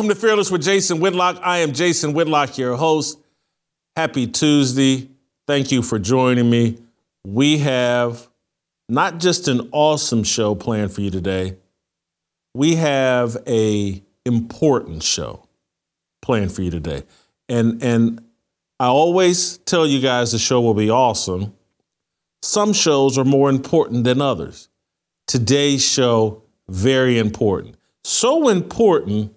Welcome, to Fearless with Jason Whitlock. I am Jason Whitlock, your host. Happy Tuesday. Thank you for joining me. We have not just an awesome show planned for you today. We have a important show planned for you today. And and I always tell you guys the show will be awesome. Some shows are more important than others. Today's show very important. So important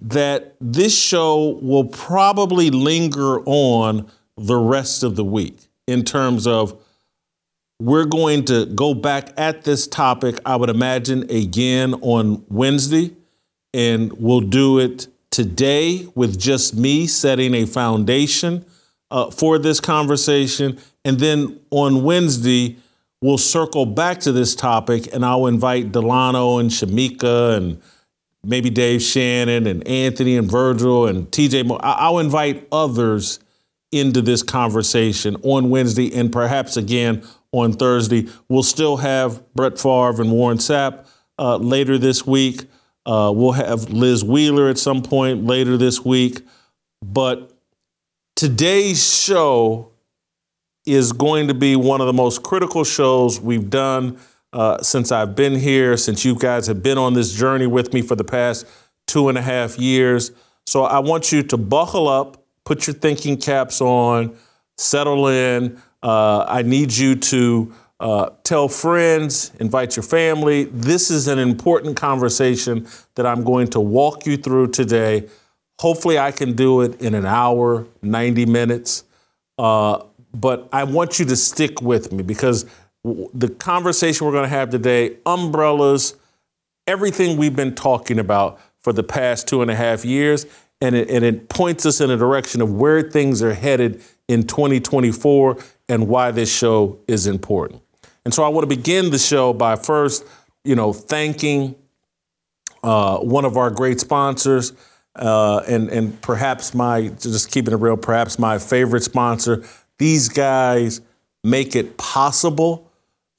that this show will probably linger on the rest of the week in terms of we're going to go back at this topic, I would imagine, again on Wednesday, and we'll do it today with just me setting a foundation uh, for this conversation. And then on Wednesday, we'll circle back to this topic, and I'll invite Delano and Shemeka and maybe Dave Shannon and Anthony and Virgil and TJ. Mo- I'll invite others into this conversation on Wednesday and perhaps again on Thursday. We'll still have Brett Favre and Warren Sapp uh, later this week. Uh, we'll have Liz Wheeler at some point later this week. But today's show is going to be one of the most critical shows we've done uh, since I've been here, since you guys have been on this journey with me for the past two and a half years. So I want you to buckle up, put your thinking caps on, settle in. Uh, I need you to uh, tell friends, invite your family. This is an important conversation that I'm going to walk you through today. Hopefully, I can do it in an hour, 90 minutes. Uh, but I want you to stick with me because the conversation we're going to have today, umbrellas, everything we've been talking about for the past two and a half years, and it, and it points us in a direction of where things are headed in 2024 and why this show is important. And so I want to begin the show by first, you know, thanking uh, one of our great sponsors, uh, and and perhaps my just keeping it real, perhaps my favorite sponsor. These guys make it possible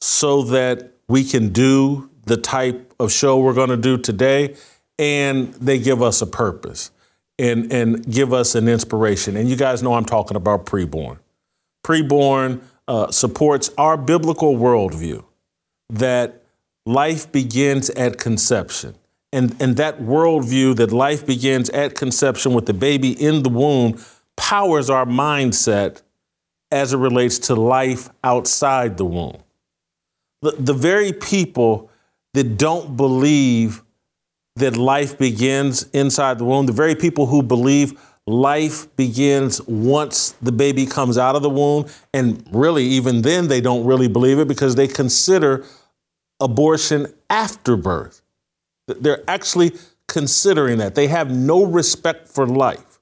so that we can do the type of show we're going to do today, and they give us a purpose and and give us an inspiration. And you guys know I'm talking about preborn. Preborn uh, supports our biblical worldview that life begins at conception. And, and that worldview that life begins at conception with the baby in the womb powers our mindset as it relates to life outside the womb. The, the very people that don't believe that life begins inside the womb, the very people who believe life begins once the baby comes out of the womb. And really, even then, they don't really believe it because they consider abortion after birth. They're actually considering that. They have no respect for life.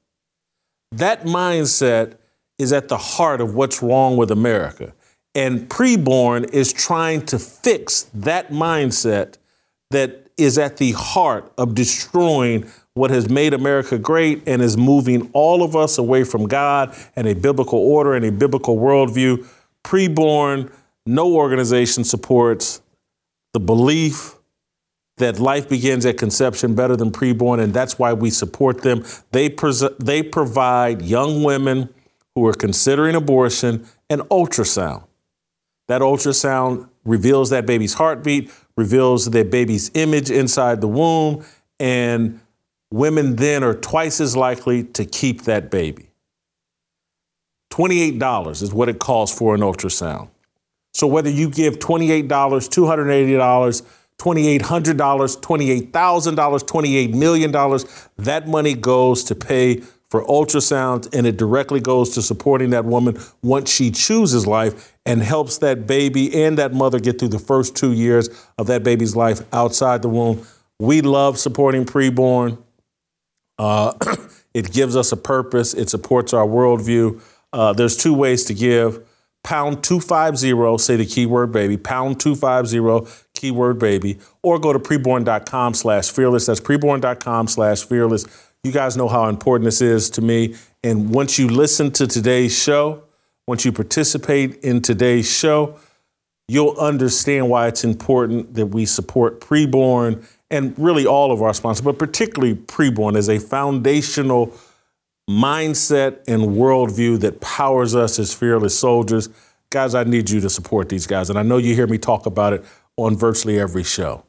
That mindset is at the heart of what's wrong with America. And preborn is trying to fix that mindset that is at the heart of destroying what has made America great and is moving all of us away from God and a biblical order and a biblical worldview. Preborn, no organization supports the belief that life begins at conception better than preborn, and that's why we support them. They, pres- they provide young women who are considering abortion an ultrasound. That ultrasound reveals that baby's heartbeat, reveals that baby's image inside the womb, and women then are twice as likely to keep that baby. $28 is what it costs for an ultrasound. So whether you give $28, $280, $2,800, $28,000, $28 million, that money goes to pay for ultrasounds and it directly goes to supporting that woman once she chooses life and helps that baby and that mother get through the first two years of that baby's life outside the womb. We love supporting preborn. Uh, it gives us a purpose. It supports our worldview. Uh, there's two ways to give. Pound 250, say the keyword baby, pound 250, keyword baby, or go to preborn.com slash fearless. That's preborn.com slash fearless. You guys know how important this is to me. And once you listen to today's show, once you participate in today's show, you'll understand why it's important that we support preborn and really all of our sponsors, but particularly preborn as a foundational mindset and worldview that powers us as fearless soldiers. Guys, I need you to support these guys. And I know you hear me talk about it on virtually every show,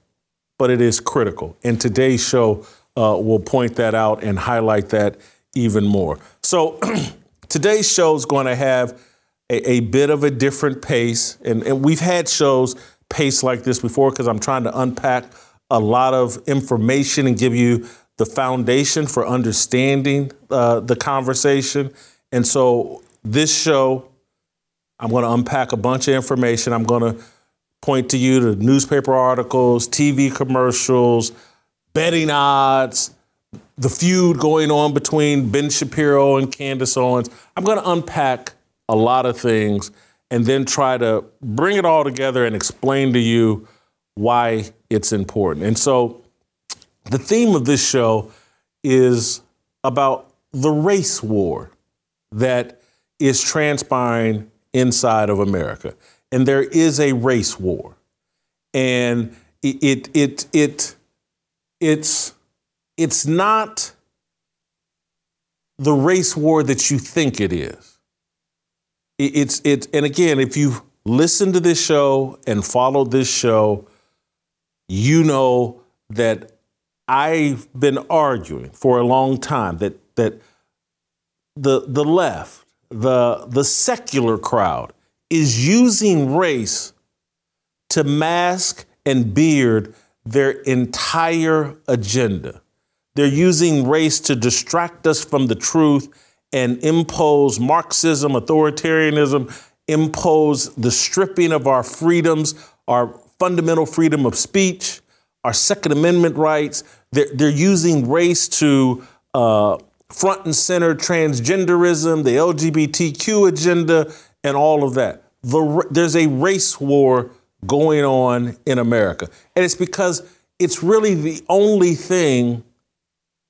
but it is critical. And today's show uh, will point that out and highlight that even more. So today's show is going to have a, a, bit of a different pace. And, and we've had shows pace like this before because I'm trying to unpack a lot of information and give you the foundation for understanding uh, the conversation. And so this show, I'm going to unpack a bunch of information. I'm going to point to you to newspaper articles, TV commercials, betting odds, the feud going on between Ben Shapiro and Candace Owens. I'm going to unpack a lot of things and then try to bring it all together and explain to you why it's important. And so the theme of this show is about the race war that is transpiring inside of America. And there is a race war. And it it it, it it's it's not the race war that you think it is. It's it's and again, if you've listened to this show and followed this show, you know that I've been arguing for a long time that that the the left, the the secular crowd is using race to mask and beard their entire agenda. They're using race to distract us from the truth and impose Marxism, authoritarianism, impose the stripping of our freedoms, our fundamental freedom of speech, our Second Amendment rights. They're, they're using race to uh, front and center transgenderism, the LGBTQ agenda, and all of that. The, there's a race war going on in America. And it's because it's really the only thing,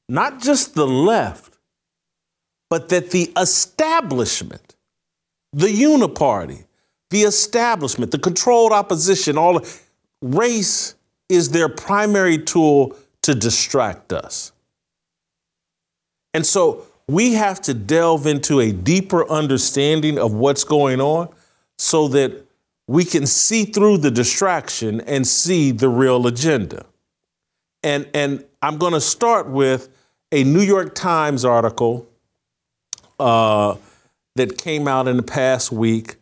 not just the left, but that the establishment, the uniparty, the establishment, the controlled opposition, all race is their primary tool to distract us. And so we have to delve into a deeper understanding of what's going on so that we can see through the distraction and see the real agenda. And, and I'm going to start with a New York Times article uh, that came out in the past week.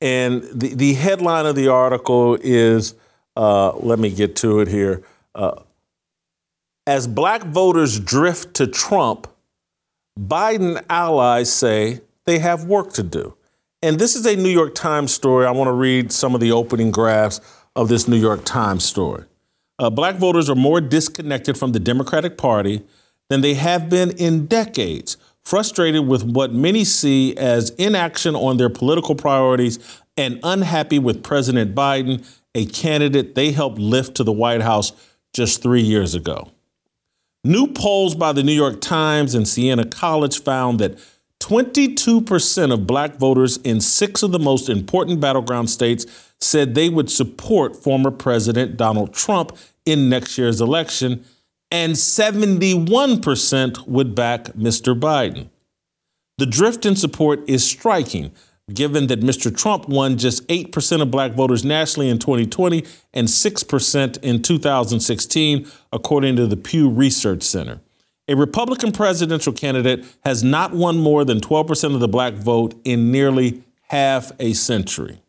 And the, the headline of the article is uh, let me get to it here. Uh, as black voters drift to Trump, Biden allies say they have work to do. And this is a New York Times story. I want to read some of the opening graphs of this New York Times story. Uh, black voters are more disconnected from the Democratic Party than they have been in decades, frustrated with what many see as inaction on their political priorities and unhappy with President Biden, a candidate they helped lift to the White House just three years ago. New polls by the New York Times and Siena College found that 22% of black voters in six of the most important battleground states said they would support former President Donald Trump in next year's election, and 71% would back Mr. Biden. The drift in support is striking, given that Mr. Trump won just 8% of black voters nationally in 2020 and 6% in 2016, according to the Pew Research Center. A Republican presidential candidate has not won more than 12% of the black vote in nearly half a century.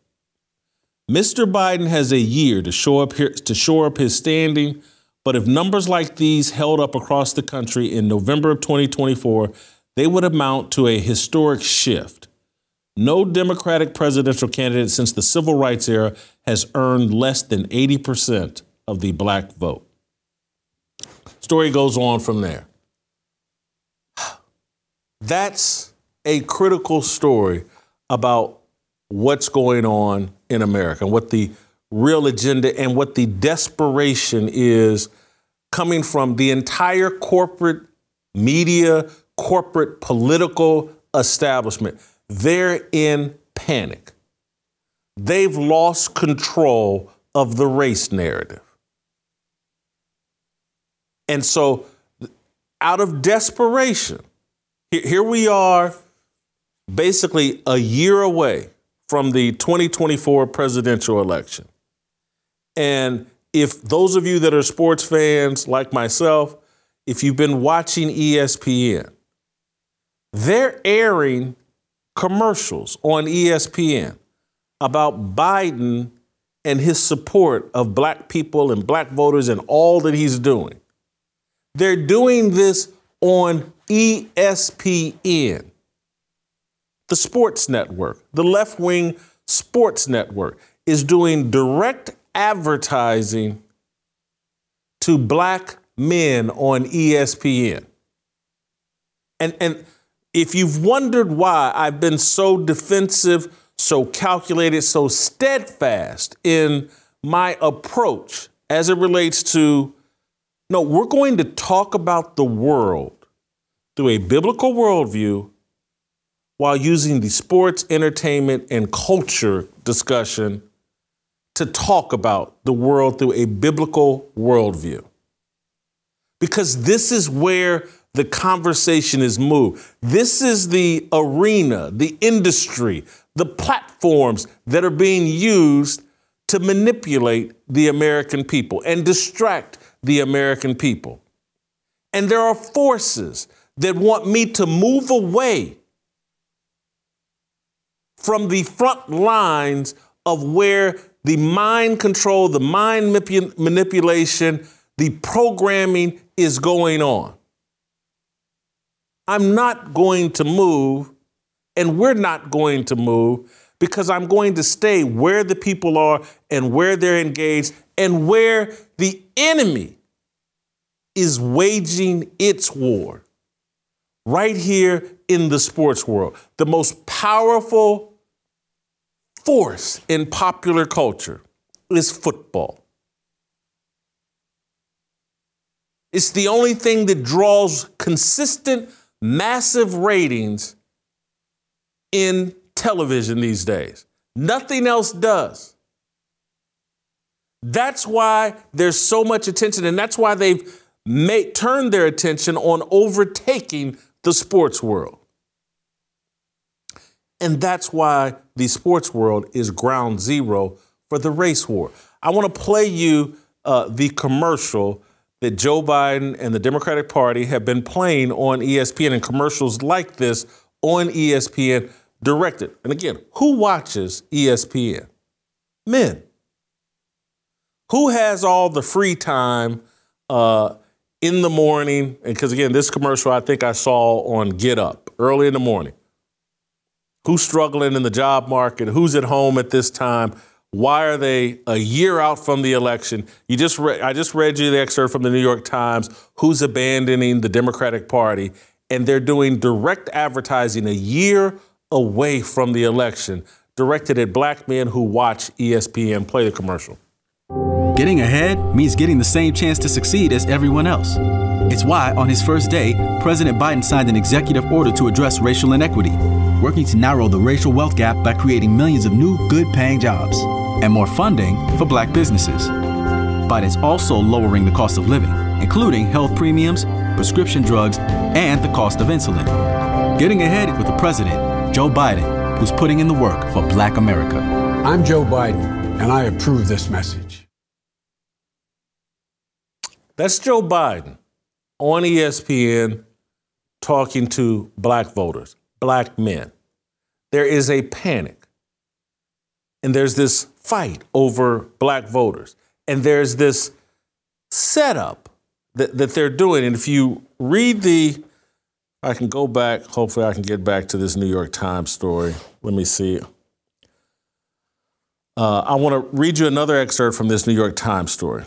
Mr. Biden has a year to show up here, to shore up his standing, but if numbers like these held up across the country in November of 2024, they would amount to a historic shift. No Democratic presidential candidate since the civil rights era has earned less than 80% of the black vote. Story goes on from there. That's a critical story about what's going on in America and what the real agenda and what the desperation is coming from the entire corporate media, corporate political establishment. They're in panic. They've lost control of the race narrative. And so, out of desperation, here we are, basically a year away from the 2024 presidential election. And if those of you that are sports fans like myself, if you've been watching ESPN, they're airing commercials on ESPN about Biden and his support of black people and black voters and all that he's doing. They're doing this on ESPN, the sports network, the left wing sports network, is doing direct advertising to black men on ESPN. And, and if you've wondered why I've been so defensive, so calculated, so steadfast in my approach as it relates to, no, we're going to talk about the world through a biblical worldview while using the sports, entertainment, and culture discussion to talk about the world through a biblical worldview. Because this is where the conversation is moved. This is the arena, the industry, the platforms that are being used to manipulate the American people and distract the American people. And there are forces that want me to move away from the front lines of where the mind control, the mind manipulation, the programming is going on. I'm not going to move, and we're not going to move because I'm going to stay where the people are and where they're engaged and where the enemy is waging its war. Right here in the sports world, the most powerful force in popular culture is football. It's the only thing that draws consistent massive ratings in television these days. Nothing else does. That's why there's so much attention, and that's why they've made, turned their attention on overtaking the sports world. And that's why the sports world is ground zero for the race war. I want to play you uh, the commercial that Joe Biden and the Democratic Party have been playing on ESPN and commercials like this on ESPN directed. And again, who watches ESPN? Men. Who has all the free time uh, in the morning? And because again, this commercial I think I saw on Get Up early in the morning. Who's struggling in the job market? Who's at home at this time? Why are they a year out from the election? You just re- I just read you the excerpt from the New York Times. Who's abandoning the Democratic Party? And they're doing direct advertising a year away from the election, directed at black men who watch ESPN. Play the commercial. Getting ahead means getting the same chance to succeed as everyone else. It's why, on his first day, President Biden signed an executive order to address racial inequity, working to narrow the racial wealth gap by creating millions of new, good paying jobs and more funding for black businesses. Biden's also lowering the cost of living, including health premiums, prescription drugs, and the cost of insulin. Getting ahead with the president, Joe Biden, who's putting in the work for black America. I'm Joe Biden, and I approve this message. That's Joe Biden on ESPN talking to black voters, black men. There is a panic. And there's this fight over black voters. And there's this setup that, that they're doing. And if you read the, I can go back, hopefully I can get back to this New York Times story. Let me see. Uh, I want to read you another excerpt from this New York Times story.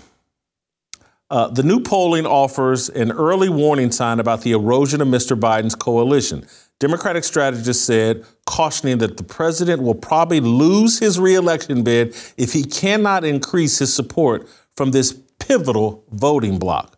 Uh, the new polling offers an early warning sign about the erosion of Mr. Biden's coalition. Democratic strategists said, cautioning that the president will probably lose his reelection bid if he cannot increase his support from this pivotal voting bloc.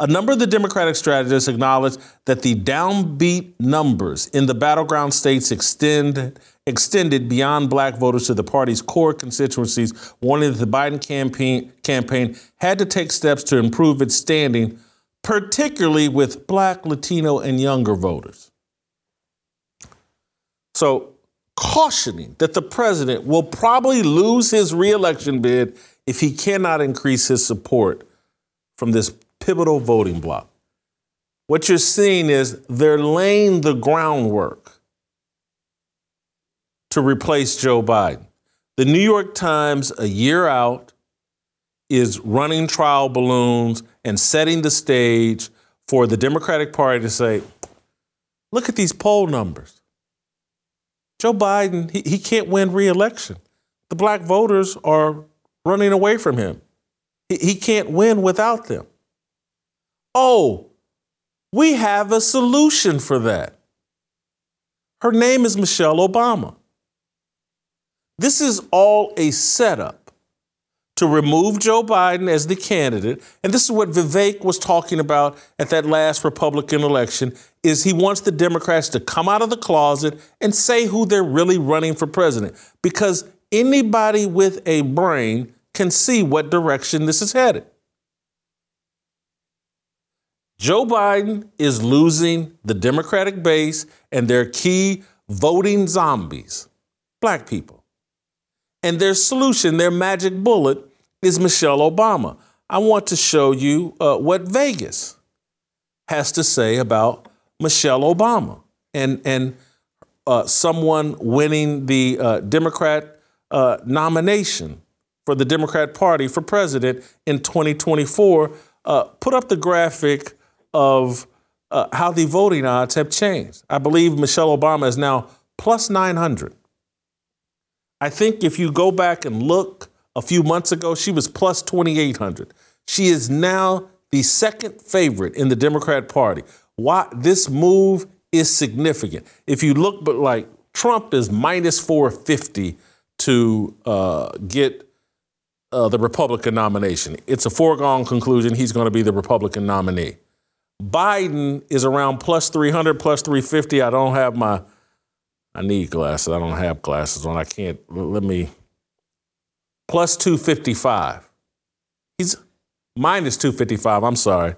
A number of the Democratic strategists acknowledged that the downbeat numbers in the battleground states extend, extended beyond black voters to the party's core constituencies, warning that the Biden campaign, campaign had to take steps to improve its standing, particularly with black, Latino, and younger voters. So, cautioning that the president will probably lose his reelection bid if he cannot increase his support from this pivotal voting bloc. What you're seeing is they're laying the groundwork to replace Joe Biden. The New York Times, a year out, is running trial balloons and setting the stage for the Democratic Party to say, look at these poll numbers. Joe Biden, he, he can't win reelection. The black voters are running away from him. He, he can't win without them. Oh, we have a solution for that. Her name is Michelle Obama. This is all a setup to remove Joe Biden as the candidate. And this is what Vivek was talking about at that last Republican election is he wants the Democrats to come out of the closet and say who they're really running for president because anybody with a brain can see what direction this is headed. Joe Biden is losing the Democratic base and their key voting zombies, black people. And their solution, their magic bullet, is Michelle Obama. I want to show you uh, what Vegas has to say about Michelle Obama and, and uh, someone winning the uh, Democrat uh, nomination for the Democrat Party for president in 2024. Uh, put up the graphic of uh, how the voting odds have changed. I believe Michelle Obama is now plus 900. I think if you go back and look a few months ago, she was plus 2,800. She is now the second favorite in the Democrat Party. Why this move is significant. If you look, but like Trump is minus 450 to uh, get uh, the Republican nomination. It's a foregone conclusion he's going to be the Republican nominee. Biden is around plus 300, plus 350. I don't have my, I need glasses. I don't have glasses on. I can't, let me, plus 255. He's minus 255. I'm sorry.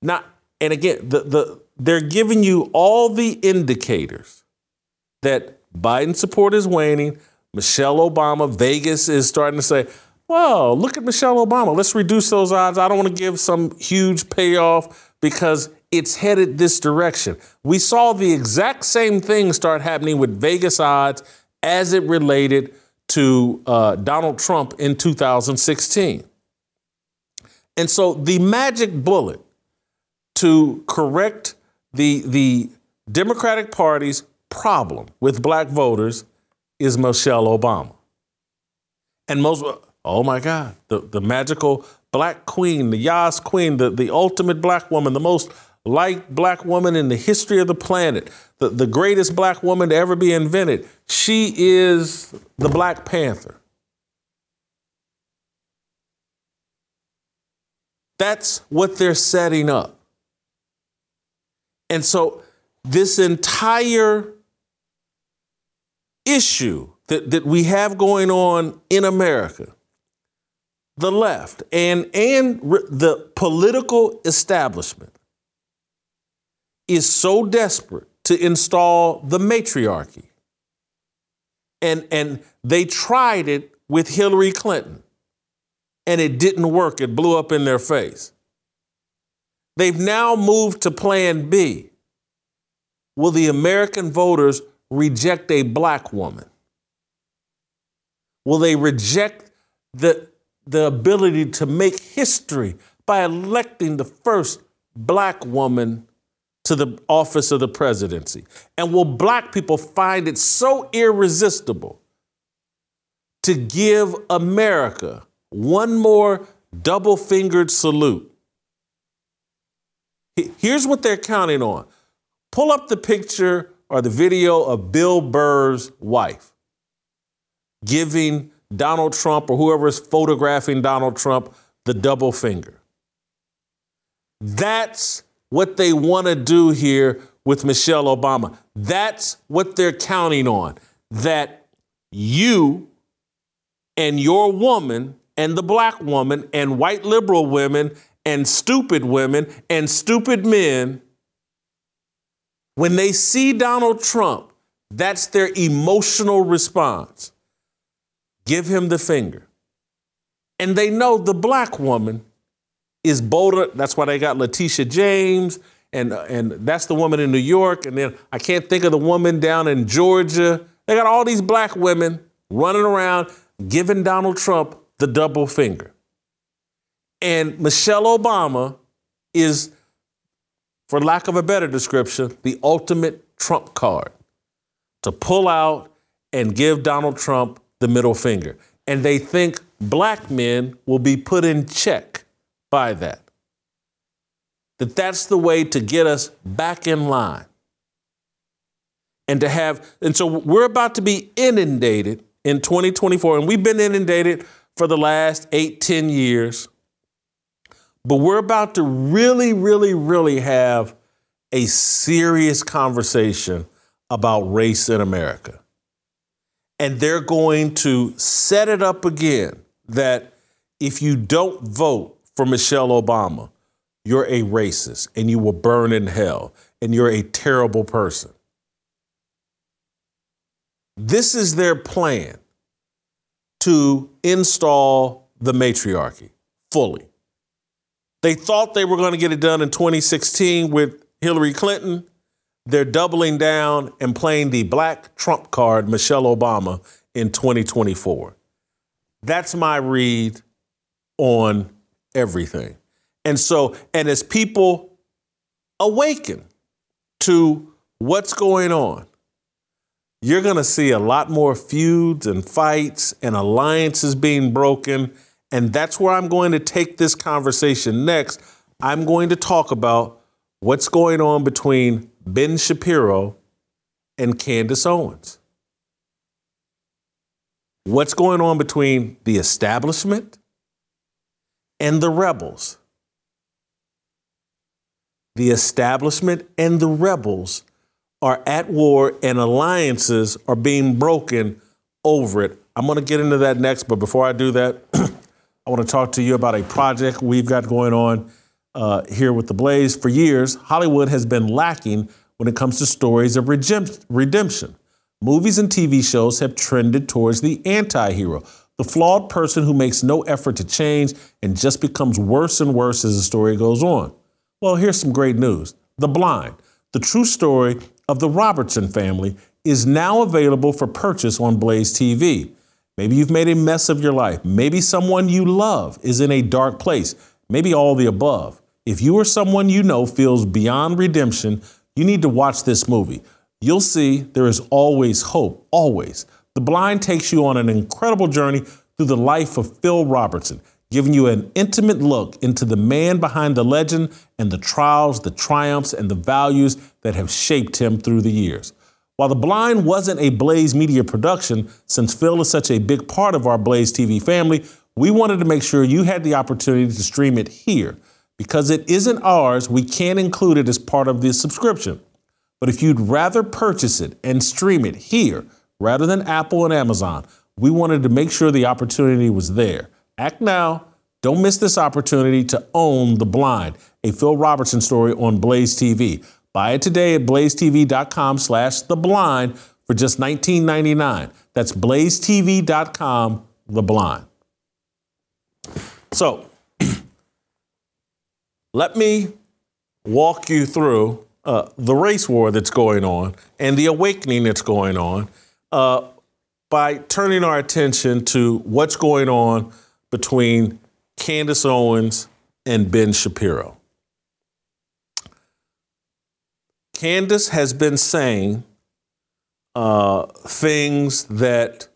Now, and again, the, the, they're giving you all the indicators that Biden support is waning. Michelle Obama, Vegas is starting to say, Whoa, look at Michelle Obama. Let's reduce those odds. I don't want to give some huge payoff because it's headed this direction. We saw the exact same thing start happening with Vegas odds as it related to uh, Donald Trump in 2016. And so the magic bullet to correct the, the Democratic Party's problem with black voters is Michelle Obama. And most Oh my God, the, the magical black queen, the Yas queen, the, the ultimate black woman, the most liked black woman in the history of the planet, the, the greatest black woman to ever be invented. She is the Black Panther. That's what they're setting up. And so, this entire issue that, that we have going on in America the left and, and the political establishment is so desperate to install the matriarchy. And, and they tried it with Hillary Clinton, and it didn't work. It blew up in their face. They've now moved to plan B. Will the American voters reject a black woman? Will they reject the the ability to make history by electing the first black woman to the office of the presidency? And will black people find it so irresistible to give America one more double fingered salute. Here's what they're counting on pull up the picture or the video of Bill Burr's wife giving Donald Trump or whoever is photographing Donald Trump the double finger. That's what they want to do here with Michelle Obama. That's what they're counting on. That you and your woman and the black woman and white liberal women and stupid women and stupid men, when they see Donald Trump, that's their emotional response. Give him the finger. And they know the black woman is bolder. That's why they got Letitia James, and, and that's the woman in New York. And then I can't think of the woman down in Georgia. They got all these black women running around giving Donald Trump the double finger. And Michelle Obama is, for lack of a better description, the ultimate Trump card to pull out and give Donald Trump the middle finger. And they think black men will be put in check by that. That that's the way to get us back in line. And to have, and so we're about to be inundated in 2024, and we've been inundated for the last eight, 10 years. But we're about to really, really, really have a serious conversation about race in America. And they're going to set it up again that if you don't vote for Michelle Obama, you're a racist and you will burn in hell and you're a terrible person. This is their plan to install the matriarchy fully. They thought they were going to get it done in 2016 with Hillary Clinton. They're doubling down and playing the black Trump card, Michelle Obama, in 2024. That's my read on everything. And so, and as people awaken to what's going on, you're going to see a lot more feuds and fights and alliances being broken. And that's where I'm going to take this conversation next. I'm going to talk about what's going on between Ben Shapiro and Candace Owens. What's going on between the establishment and the rebels? The establishment and the rebels are at war and alliances are being broken over it. I'm going to get into that next, but before I do that, I want to talk to you about a project we've got going on uh, here with The Blaze. For years, Hollywood has been lacking when it comes to stories of redemption. Movies and TV shows have trended towards the anti hero, the flawed person who makes no effort to change and just becomes worse and worse as the story goes on. Well, here's some great news The Blind, the true story of the Robertson family is now available for purchase on Blaze TV. Maybe you've made a mess of your life. Maybe someone you love is in a dark place. Maybe all the above. If you or someone you know feels beyond redemption, you need to watch this movie. You'll see there is always hope, always. The Blind takes you on an incredible journey through the life of Phil Robertson giving you an intimate look into the man behind the legend and the trials, the triumphs, and the values that have shaped him through the years. While The Blind wasn't a Blaze Media production, since Phil is such a big part of our Blaze TV family, we wanted to make sure you had the opportunity to stream it here. Because it isn't ours, we can't include it as part of the subscription. But if you'd rather purchase it and stream it here rather than Apple and Amazon, we wanted to make sure the opportunity was there. Act now. Don't miss this opportunity to own The Blind, a Phil Robertson story on Blaze TV. Buy it today at blazetv.com slash the blind for just $19.99. That's blazetv.com, the blind. So let me walk you through uh, the race war that's going on and the awakening that's going on uh, by turning our attention to what's going on between Candace Owens and Ben Shapiro. Candace has been saying uh, things that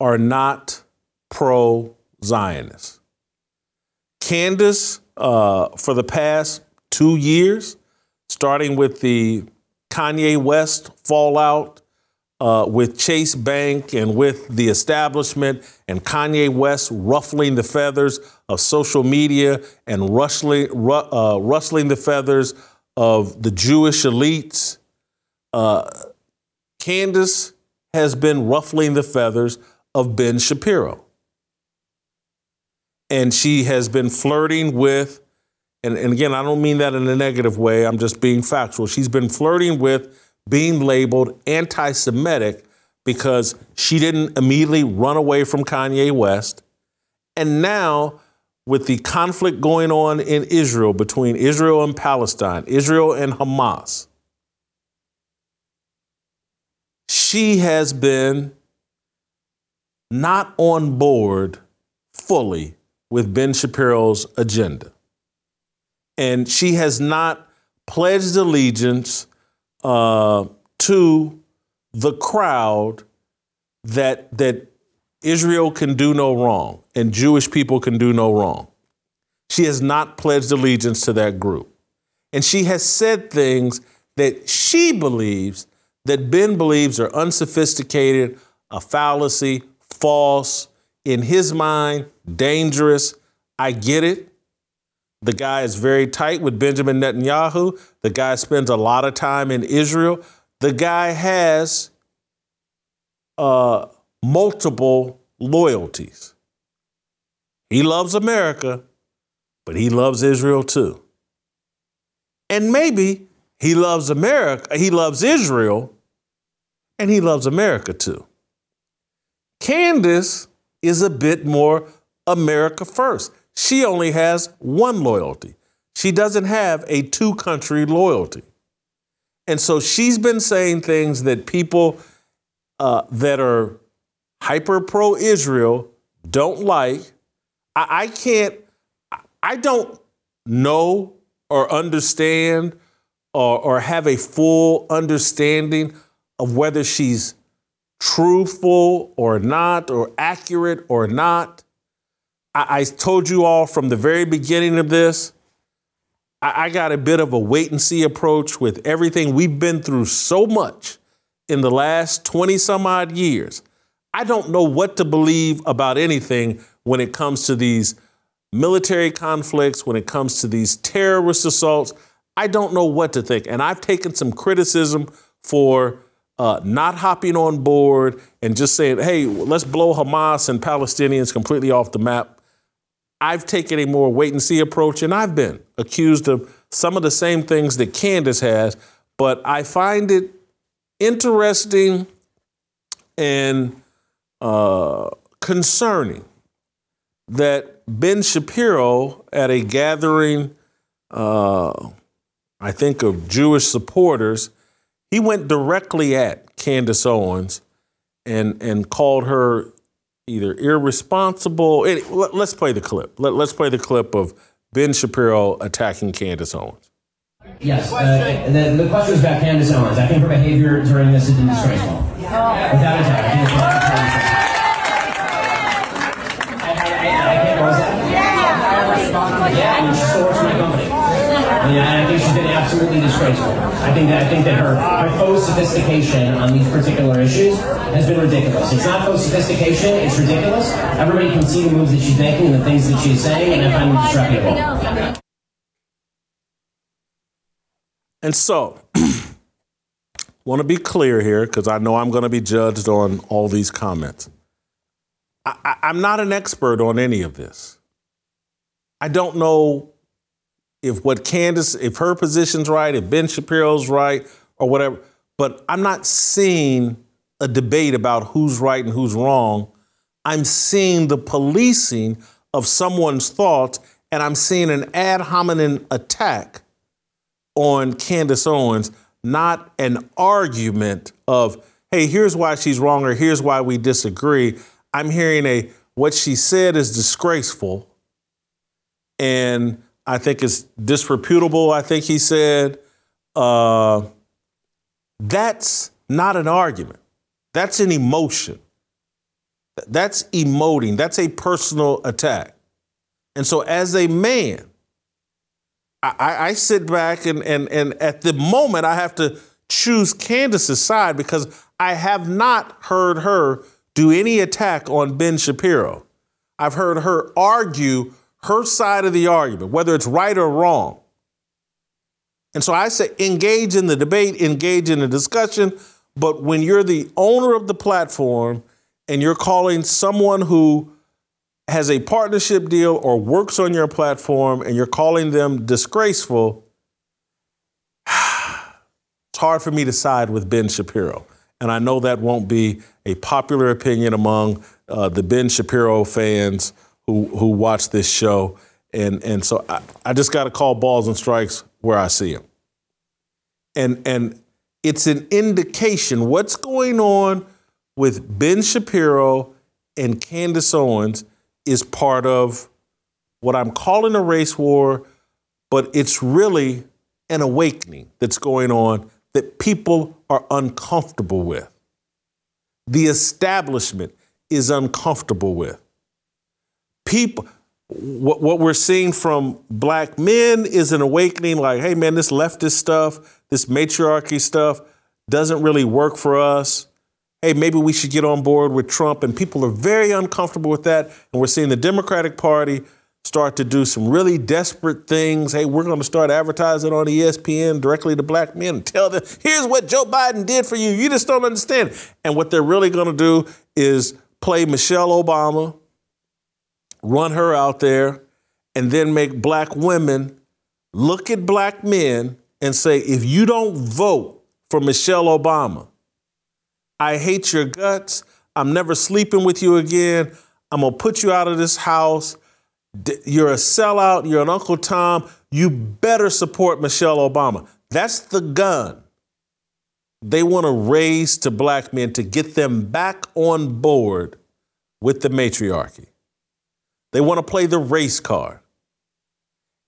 are not pro Zionist. Candace, uh, for the past two years, starting with the Kanye West fallout uh, with Chase Bank and with the establishment and Kanye West ruffling the feathers of social media and rustling, ru- uh, rustling the feathers of the Jewish elites. Uh, Candace has been ruffling the feathers of Ben Shapiro. And she has been flirting with and, and again, I don't mean that in a negative way, I'm just being factual. She's been flirting with being labeled anti Semitic because she didn't immediately run away from Kanye West. And now, with the conflict going on in Israel between Israel and Palestine, Israel and Hamas, she has been not on board fully with Ben Shapiro's agenda and she has not pledged allegiance uh, to the crowd that that Israel can do no wrong and Jewish people can do no wrong. She has not pledged allegiance to that group. And she has said things that she believes that Ben believes are unsophisticated, a fallacy, false, in his mind, dangerous. I get it. The guy is very tight with Benjamin Netanyahu. The guy spends a lot of time in Israel. The guy has uh, multiple loyalties. He loves America, but he loves Israel too. And maybe he loves America, he loves Israel, and he loves America too. Candace is a bit more America first. She only has one loyalty. She doesn't have a two country loyalty. And so she's been saying things that people uh, that are hyper pro Israel don't like. I, I can't, I don't know or understand or, or have a full understanding of whether she's truthful or not, or accurate or not. I, I told you all from the very beginning of this, I, I got a bit of a wait and see approach with everything. We've been through so much in the last 20 some odd years. I don't know what to believe about anything when it comes to these military conflicts, when it comes to these terrorist assaults. I don't know what to think. And I've taken some criticism for uh, not hopping on board and just saying, hey, let's blow Hamas and Palestinians completely off the map. I've taken a more wait and see approach, and I've been accused of some of the same things that Candace has, but I find it interesting and uh, concerning that Ben Shapiro, at a gathering, uh, I think, of Jewish supporters, he went directly at Candace Owens and, and called her either irresponsible. let's play the clip. Let, us play the clip of Ben Shapiro attacking Candace Owens. Yes, uh, the, the question was about Candace Owens. I think her behavior during this has been disgraceful. Without a doubt. I think it's I, I, I can't, what was that? Yeah, yeah I mean, And I think she's been absolutely disgraceful. I think that I think that her, her faux sophistication on these particular issues has been ridiculous. It's not faux sophistication, it's ridiculous. Everybody can see the moves that she's making and the things that she's saying, and I find them disreputable. And so, want to be clear here because I know I'm going to be judged on all these comments. I, I, I'm not an expert on any of this. I don't know if what Candace, if her position's right, if Ben Shapiro's right, or whatever. But I'm not seeing a debate about who's right and who's wrong. I'm seeing the policing of someone's thoughts, and I'm seeing an ad hominem attack on Candace Owens, not an argument of, hey, here's why she's wrong or here's why we disagree. I'm hearing a what she said is disgraceful and I think it's disreputable, I think he said. Uh, that's not an argument. That's an emotion. That's emoting. That's a personal attack. And so, as a man, I, I sit back and, and, and at the moment, I have to choose Candace's side because I have not heard her do any attack on Ben Shapiro. I've heard her argue her side of the argument, whether it's right or wrong. And so I say engage in the debate, engage in the discussion. But when you're the owner of the platform and you're calling someone who has a partnership deal or works on your platform and you're calling them disgraceful, it's hard for me to side with Ben Shapiro. And I know that won't be a popular opinion among uh, the Ben Shapiro fans who, who watch this show. And, and so I, I just got to call balls and strikes where I see them. And, and it's an indication what's going on with Ben Shapiro and Candace Owens is part of what I'm calling a race war, but it's really an awakening that's going on that people are uncomfortable with. The establishment is uncomfortable with. People, what, what we're seeing from black men is an awakening like, hey man, this leftist stuff, this matriarchy stuff doesn't really work for us hey, maybe we should get on board with Trump. And people are very uncomfortable with that. And we're seeing the Democratic Party start to do some really desperate things. Hey, we're going to start advertising on ESPN directly to black men and tell them, here's what Joe Biden did for you. You just don't understand. And what they're really going to do is play Michelle Obama, run her out there, and then make black women look at black men and say, if you don't vote for Michelle Obama, I hate your guts. I'm never sleeping with you again. I'm going to put you out of this house. You're a sellout. You're an Uncle Tom. You better support Michelle Obama. That's the gun they want to raise to black men to get them back on board with the matriarchy. They want to play the race card.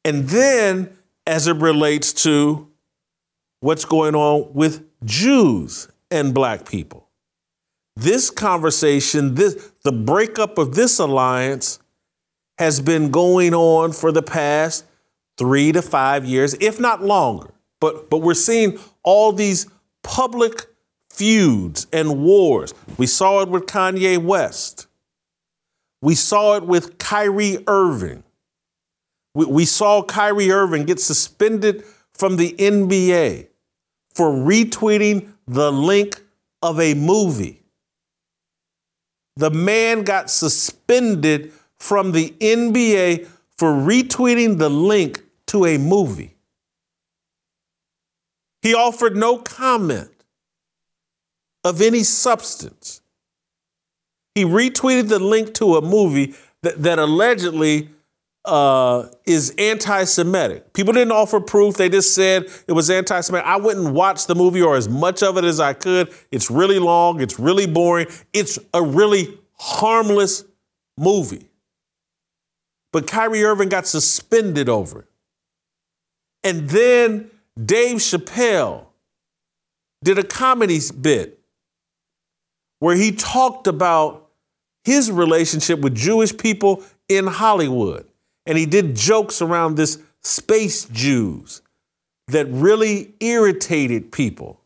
And then, as it relates to what's going on with Jews and black people. This conversation, this the breakup of this alliance has been going on for the past 3 to 5 years, if not longer. But but we're seeing all these public feuds and wars. We saw it with Kanye West. We saw it with Kyrie Irving. We, we saw Kyrie Irving get suspended from the NBA for retweeting the link of a movie. The man got suspended from the NBA for retweeting the link to a movie. He offered no comment of any substance. He retweeted the link to a movie that, that allegedly uh, is anti Semitic. People didn't offer proof, they just said it was anti Semitic. I wouldn't watch the movie or as much of it as I could. It's really long, it's really boring, it's a really harmless movie. But Kyrie Irving got suspended over it. And then Dave Chappelle did a comedy bit where he talked about his relationship with Jewish people in Hollywood and he did jokes around this space Jews that really irritated people.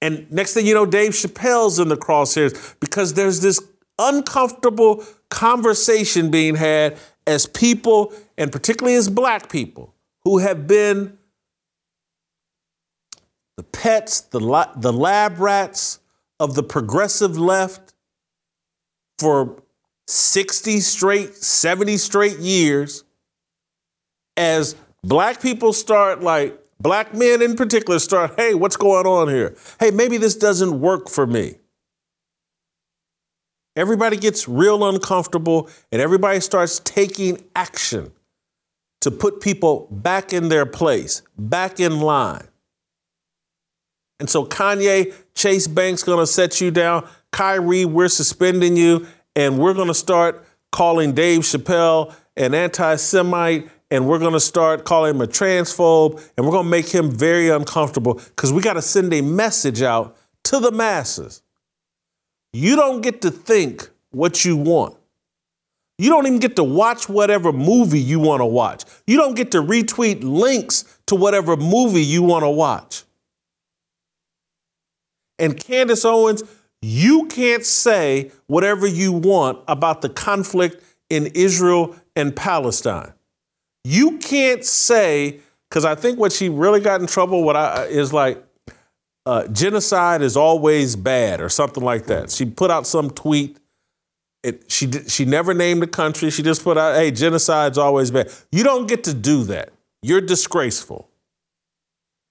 And next thing you know, Dave Chappelle's in the crosshairs because there's this uncomfortable conversation being had as people, and particularly as black people, who have been the pets, the, the lab rats of the progressive left for 60 straight, 70 straight years as black people start like black men in particular start, hey, what's going on here? Hey, maybe this doesn't work for me. Everybody gets real uncomfortable and everybody starts taking action to put people back in their place, back in line. And so Kanye, Chase Banks gonna set you down. Kyrie, we're suspending you and we're going to start calling Dave Chappelle an anti Semite, and we're going to start calling him a transphobe, and we're going to make him very uncomfortable because we got to send a message out to the masses. You don't get to think what you want, You don't even get to watch whatever movie you want to watch. You don't get to retweet links to whatever movie you want to watch. And Candace Owens, you can't say whatever you want about the conflict in Israel and Palestine. You can't say, because I think what she really got in trouble what I, is like, uh, genocide is always bad or something like that. She put out some tweet. It, she she never named the country. She just put out, "Hey, genocide's always bad." You don't get to do that. You're disgraceful,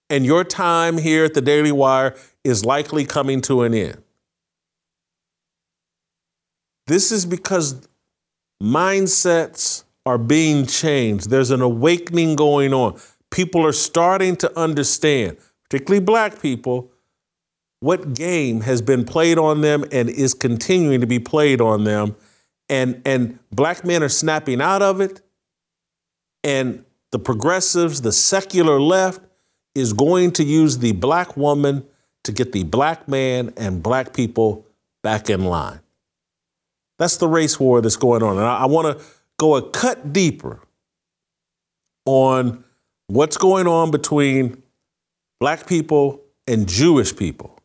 and your time here at the Daily Wire is likely coming to an end. This is because mindsets are being changed. There's an awakening going on. People are starting to understand particularly black people, what game has been played on them and is continuing to be played on them. And, and black men are snapping out of it. And the progressives, the secular left, is going to use the black woman to get the black man and black people back in line. That's the race war that's going on. And I, I want to go a cut deeper on what's going on between black people and Jewish people,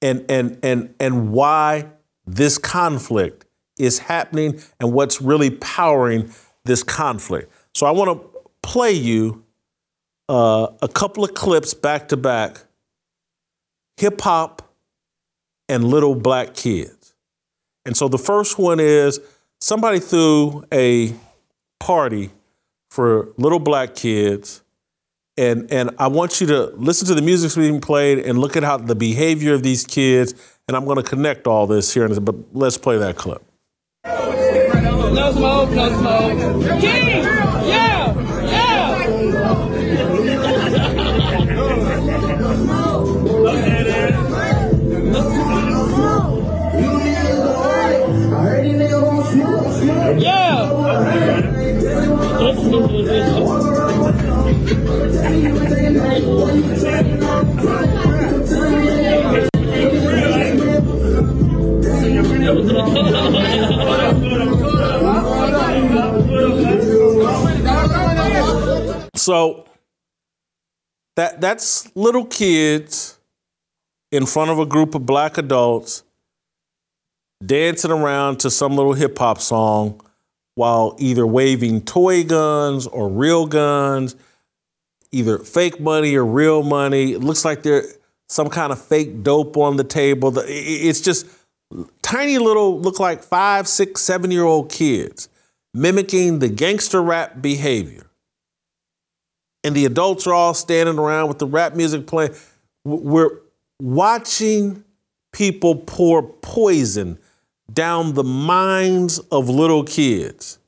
and, and, and, and why this conflict is happening and what's really powering this conflict. So I want to play you uh, a couple of clips back to back hip hop and little black kids. And so the first one is somebody threw a party for little black kids and and I want you to listen to the music that's being played and look at how the behavior of these kids. And I'm going to connect all this here, but let's play that clip. No smoke, no smoke. King, yeah. So that that's little kids in front of a group of black adults dancing around to some little hip hop song while either waving toy guns or real guns, either fake money or real money. It looks like there's some kind of fake dope on the table. It's just tiny little, look like five, six, seven year old kids mimicking the gangster rap behavior. And the adults are all standing around with the rap music playing. We're watching people pour poison down the minds of little kids.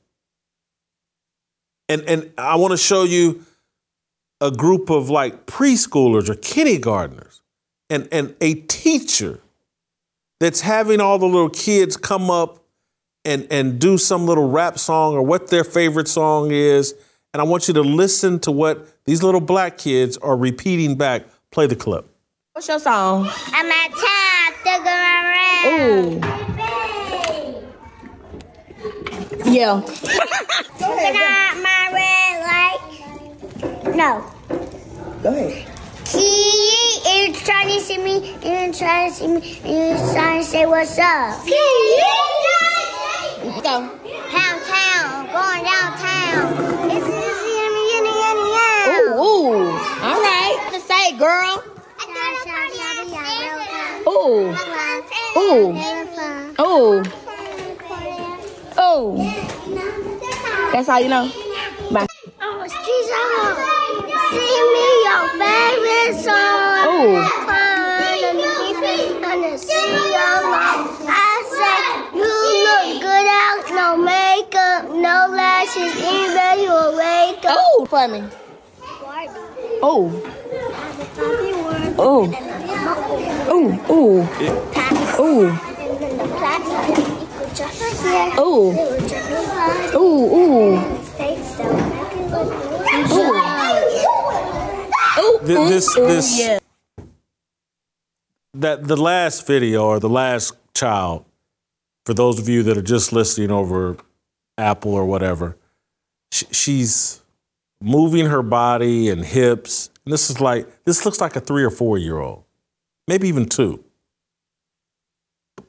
And, and I want to show you a group of like preschoolers or kindergartners and, and a teacher that's having all the little kids come up and, and do some little rap song or what their favorite song is. And I want you to listen to what these little black kids are repeating back. Play the clip. What's your song? I'm at top, they're going around. Ooh. Yeah. Looking at my red light. No. Go ahead. He is trying to see me, and trying to see me, and he's trying to say what's up. He is Go. downtown, going downtown. Ooh. All right. To say, girl. Ooh. Ooh. Ooh. Ooh. That's how you know. Bye. Oh, sing me your favorite song. Ooh. Gonna see your life. I said you look good out, no makeup, no lashes, even you wake up. Ooh, for Oh. Oh. Oh. me. Ooh. Ooh. Ooh. Ooh. Ooh. Ooh. Ooh. Ooh. Ooh. Th- This, ooh, this, that the last video or the last child for those of you that are just listening over Apple or whatever, sh- she's moving her body and hips. And this is like, this looks like a three or four year old, maybe even two.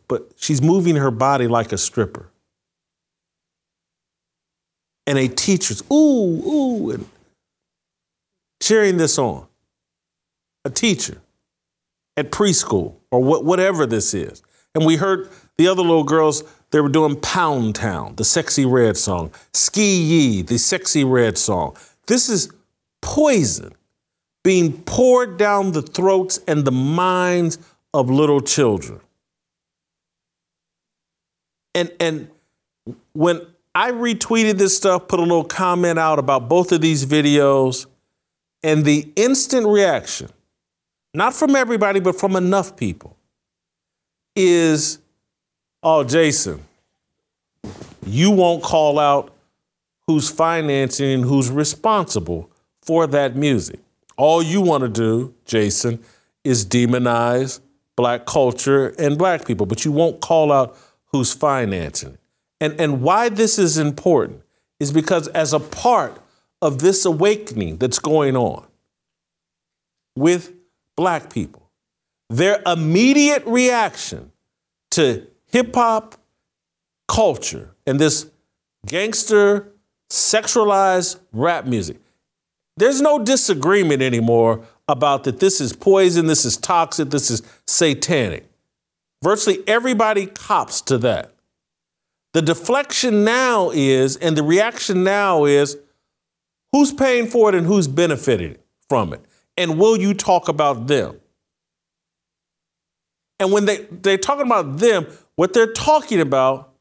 But she's moving her body like a stripper. And a teacher's, ooh, ooh, and cheering this on. A teacher at preschool or what, whatever this is. And we heard the other little girls, they were doing Pound Town, the Sexyy Red song, SkeeYee, the Sexyy Red song. This is poison being poured down the throats and the minds of little children. And, and when I retweeted this stuff, put a little comment out about both of these videos, and the instant reaction, not from everybody, but from enough people, is oh, Jason, you won't call out who's financing and who's responsible for that music. All you want to do, Jason, is demonize black culture and black people, but you won't call out who's financing it. And, and why this is important is because, as a part of this awakening that's going on with black people, their immediate reaction to hip hop culture and this gangster sexualized rap music. There's no disagreement anymore about that this is poison, this is toxic, this is satanic. Virtually everybody cops to that. The deflection now is, and the reaction now is, who's paying for it and who's benefiting from it? And will you talk about them? And when they, they're talking about them, what they're talking about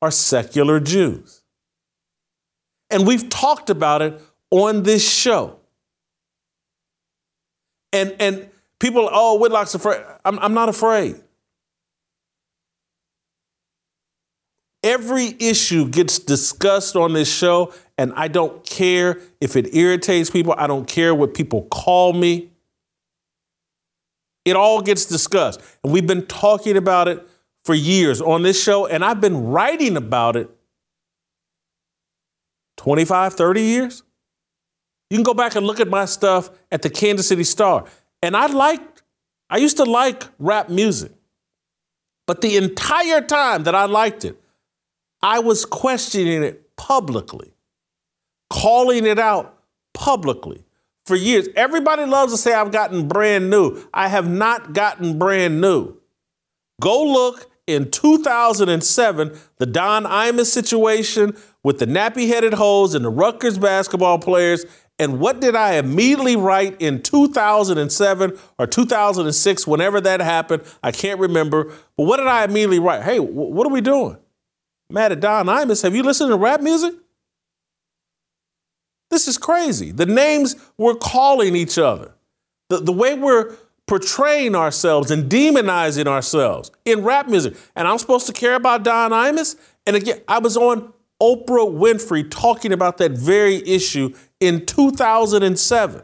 are secular Jews. And we've talked about it on this show. And, and people, oh, Whitlock's afraid. I'm, I'm not afraid. Every issue gets discussed on this show, and I don't care if it irritates people. I don't care what people call me. It all gets discussed. And we've been talking about it for years on this show, and I've been writing about it 25, 30 years. You can go back and look at my stuff at the Kansas City Star. And I liked, I used to like rap music. But the entire time that I liked it, I was questioning it publicly, calling it out publicly for years. Everybody loves to say I've gotten brand new. I have not gotten brand new. Go look in 2007, the Don Imus situation with the nappy headed hoes and the Rutgers basketball players. And what did I immediately write in 2007 or 2006, whenever that happened? I can't remember. But what did I immediately write? Hey, w- what are we doing? Mad at Don Imus. Have you listened to rap music? This is crazy. The names we're calling each other, the, the way we're portraying ourselves and demonizing ourselves in rap music. And I'm supposed to care about Don Imus? And again, I was on Oprah Winfrey talking about that very issue in 2007.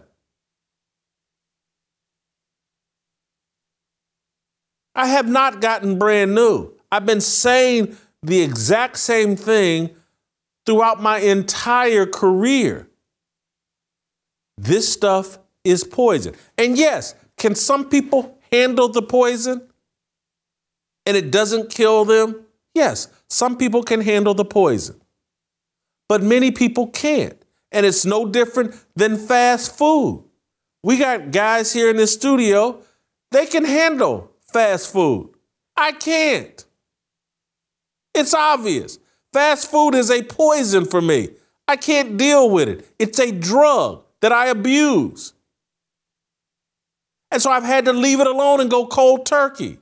I have not gotten brand new. I've been saying the exact same thing throughout my entire career. This stuff is poison. And yes, can some people handle the poison and it doesn't kill them? Yes, some people can handle the poison, but many people can't. And it's no different than fast food. We got guys here in this studio, they can handle fast food. I can't. It's obvious. Fast food is a poison for me. I can't deal with it. It's a drug that I abuse. And so I've had to leave it alone and go cold turkey.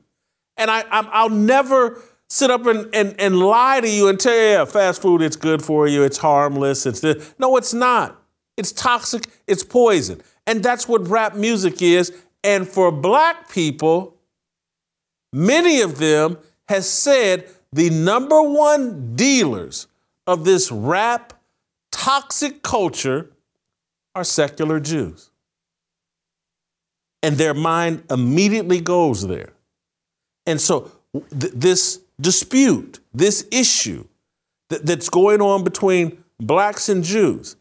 And I, i will never sit up and, and, and lie to you and tell you, yeah, fast food, it's good for you, it's harmless, it's this. No, it's not. It's toxic, it's poison. And that's what rap music is. And for black people, many of them has said the number one dealers of this rap toxic culture are secular Jews and their mind immediately goes there. And so th- this dispute, this issue that, that's going on between blacks and Jews,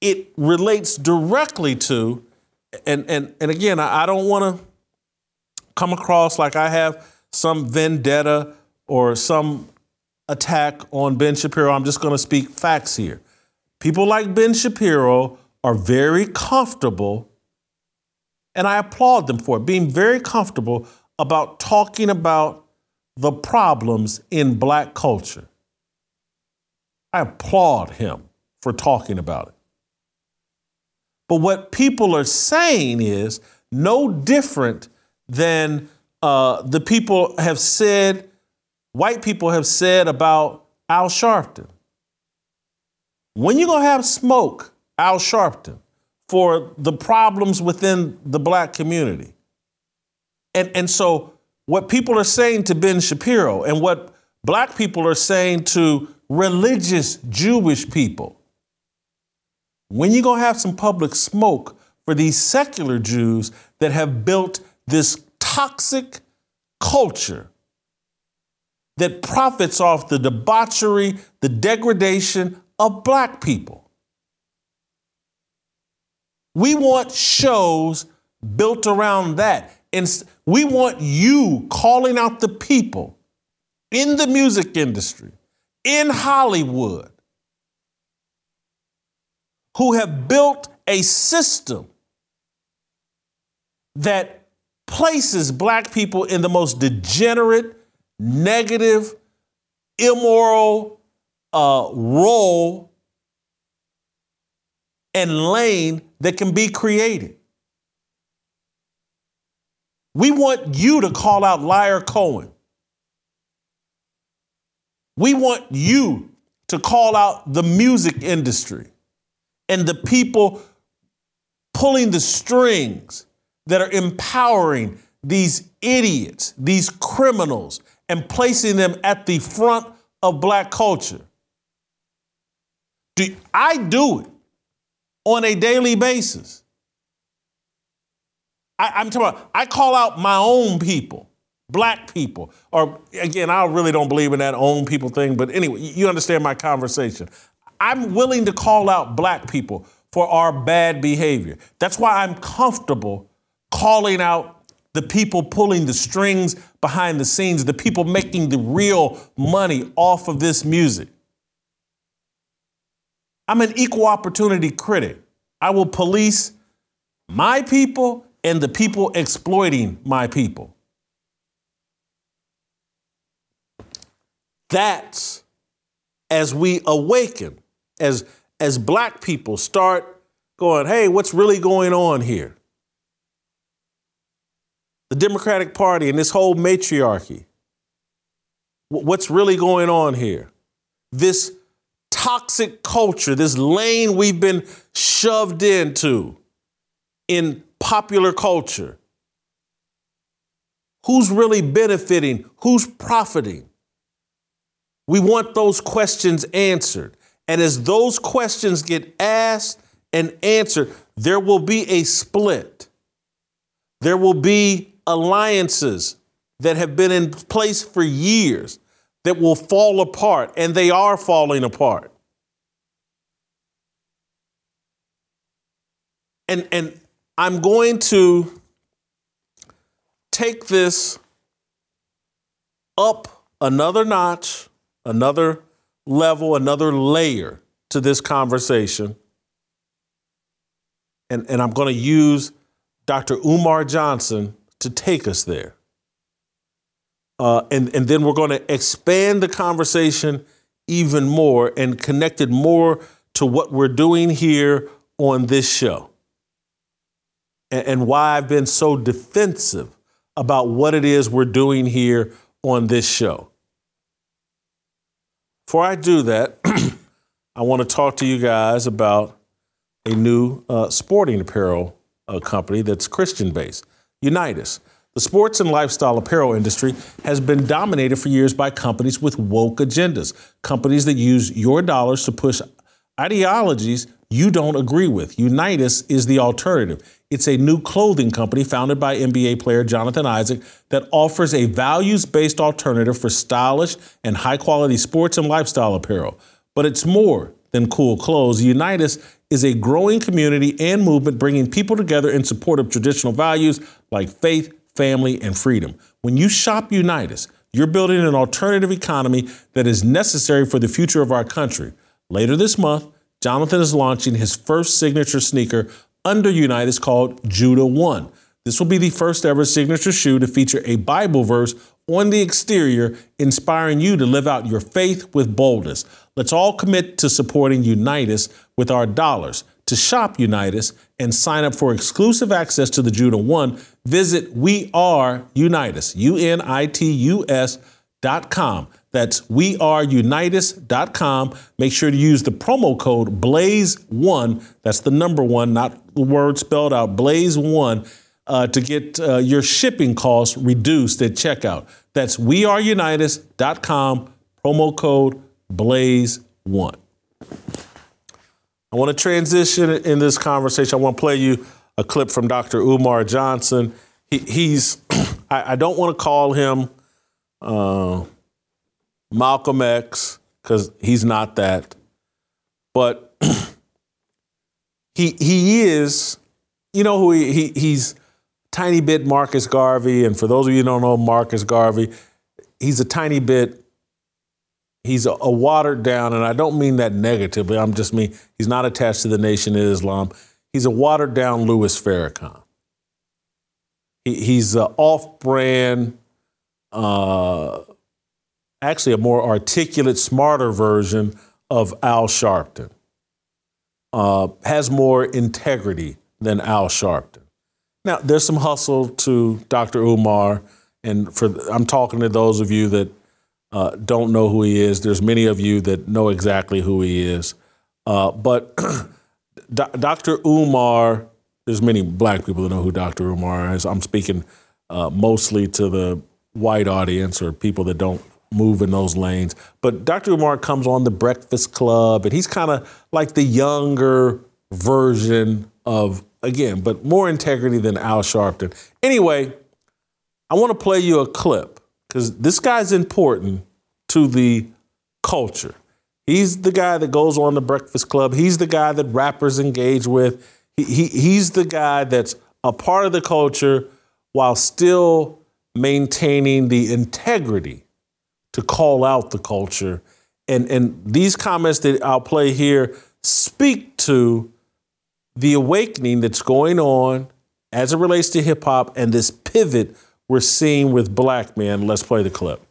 it relates directly to, and and and again, I, I don't want to come across like I have some vendetta or some attack on Ben Shapiro. I'm just going to speak facts here. People like Ben Shapiro are very comfortable, and I applaud them for it, being very comfortable about talking about the problems in black culture. I applaud him for talking about it. But what people are saying is no different than uh, the people have said, white people have said about Al Sharpton. When you gonna have smoke, Al Sharpton, for the problems within the black community? And, and so what people are saying to Ben Shapiro and what black people are saying to religious Jewish people, when you gonna have some public smoke for these secular Jews that have built this toxic culture that profits off the debauchery, the degradation of black people. We want shows built around that. And we want you calling out the people in the music industry, in Hollywood, who have built a system that places black people in the most degenerate, negative, immoral uh, role and lane that can be created. We want you to call out Lyor Cohen. We want you to call out the music industry and the people pulling the strings that are empowering these idiots, these criminals, and placing them at the front of black culture. Do, I do it on a daily basis. I, am talking about, I call out my own people, black people, or again, I really don't believe in that own people thing, but anyway, you understand my conversation. I'm willing to call out black people for our bad behavior. That's why I'm comfortable calling out the people pulling the strings behind the scenes, the people making the real money off of this music. I'm an equal opportunity critic. I will police my people and the people exploiting my people. That's as we awaken, as, as black people start going, hey, what's really going on here? the Democratic Party and this whole matriarchy. What's really going on here? This toxic culture, this lane we've been shoved into in popular culture. Who's really benefiting? Who's profiting? We want those questions answered. And as those questions get asked and answered, there will be a split. There will be alliances that have been in place for years that will fall apart, and they are falling apart. And, and I'm going to take this up another notch, another level, another layer to this conversation. And, and I'm going to use Dr. Umar Johnson to take us there. Uh, and, and then we're going to expand the conversation even more and connect it more to what we're doing here on this show and, and why I've been so defensive about what it is we're doing here on this show. Before I do that, I want to talk to you guys about a new uh, sporting apparel uh, company that's Christian based. Unitus. The sports and lifestyle apparel industry has been dominated for years by companies with woke agendas, companies that use your dollars to push ideologies you don't agree with. Unitus is the alternative. It's a new clothing company founded by NBA player Jonathan Isaac that offers a values based alternative for stylish and high quality sports and lifestyle apparel. But it's more than cool clothes. Unitus is a growing community and movement bringing people together in support of traditional values like faith, family, and freedom. When you shop Unitus, you're building an alternative economy that is necessary for the future of our country. Later this month, Jonathan is launching his first signature sneaker under Unitus called Judah One. This will be the first ever signature shoe to feature a Bible verse on the exterior, inspiring you to live out your faith with boldness. Let's all commit to supporting Unitus with our dollars. To shop Unitus and sign up for exclusive access to the Judah One, visit We Are U N I T U S dot com. That's weareunitus.com. Make sure to use the promo code BLAZE1. That's the number one, not the word spelled out, BLAZE1, uh, to get uh, your shipping costs reduced at checkout. That's weareunitus.com, promo code BLAZE1. I want to transition in this conversation. I want to play you a clip from Dr. Umar Johnson. He, he's, I, I, don't want to call him uh, Malcolm X because he's not that, but he he is. You know who he, he he's tiny bit Marcus Garvey, and for those of you who don't know Marcus Garvey, he's a tiny bit he's a, a, watered down, and I don't mean that negatively. I'm just mean he's not attached to the Nation of Islam. He's a watered down Louis Farrakhan. He, he's an off-brand, uh, actually a more articulate, smarter version of Al Sharpton. Uh, has more integrity than Al Sharpton. Now, there's some hustle to Dr. Umar, and for I'm talking to those of you that uh, don't know who he is. There's many of you that know exactly who he is. Uh, but Dr. Umar, there's many black people that know who Dr. Umar is. I'm speaking uh, mostly to the white audience or people that don't move in those lanes. But Dr. Umar comes on the Breakfast Club, and he's kind of like the younger version of, again, but more integrity than Al Sharpton. Anyway, I want to play you a clip because this guy's important to the culture. He's the guy that goes on the Breakfast Club. He's the guy that rappers engage with. He, he, he's the guy that's a part of the culture while still maintaining the integrity to call out the culture. And, and these comments that I'll play here speak to the awakening that's going on as it relates to hip hop and this pivot we're seeing with black men. Let's play the clip.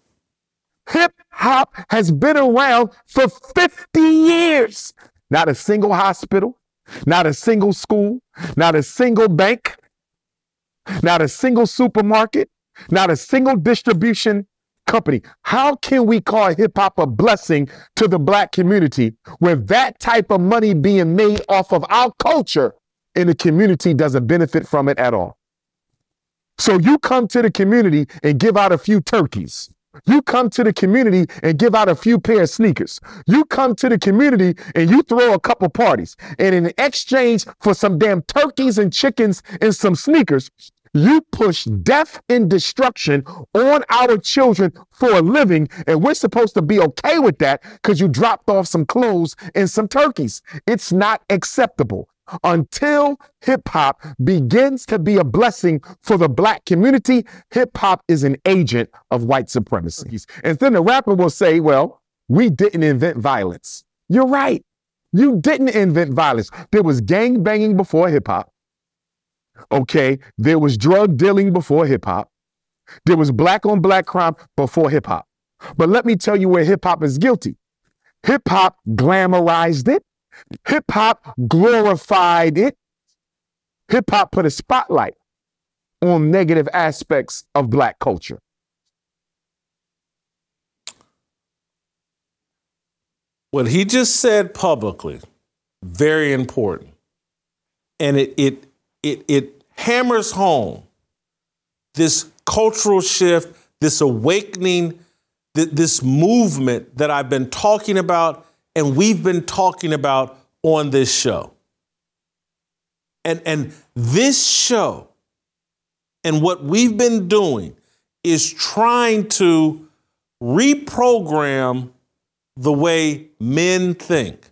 Hip hop has been around for 50 years. Not a single hospital, not a single school, not a single bank, not a single supermarket, not a single distribution company. How can we call hip hop a blessing to the black community when that type of money being made off of our culture and the community doesn't benefit from it at all? So you come to the community and give out a few turkeys. You come to the community and give out a few pair of sneakers. You come to the community and you throw a couple parties. And in exchange for some damn turkeys and chickens and some sneakers, you push death and destruction on our children for a living. And we're supposed to be okay with that because you dropped off some clothes and some turkeys. It's not acceptable until hip hop begins to be a blessing for the black community, hip hop is an agent of white supremacy. And then the rapper will say, well, we didn't invent violence. You're right. You didn't invent violence. There was gang banging before hip hop. Okay. There was drug dealing before hip hop. There was black on black crime before hip hop. But let me tell you where hip hop is guilty. Hip hop glamorized it. Hip hop glorified it. Hip hop put a spotlight on negative aspects of black culture. What he just said publicly, very important. And it it it it hammers home this cultural shift, this awakening, this movement that I've been talking about and we've been talking about on this show. And, and this show and what we've been doing is trying to reprogram the way men think.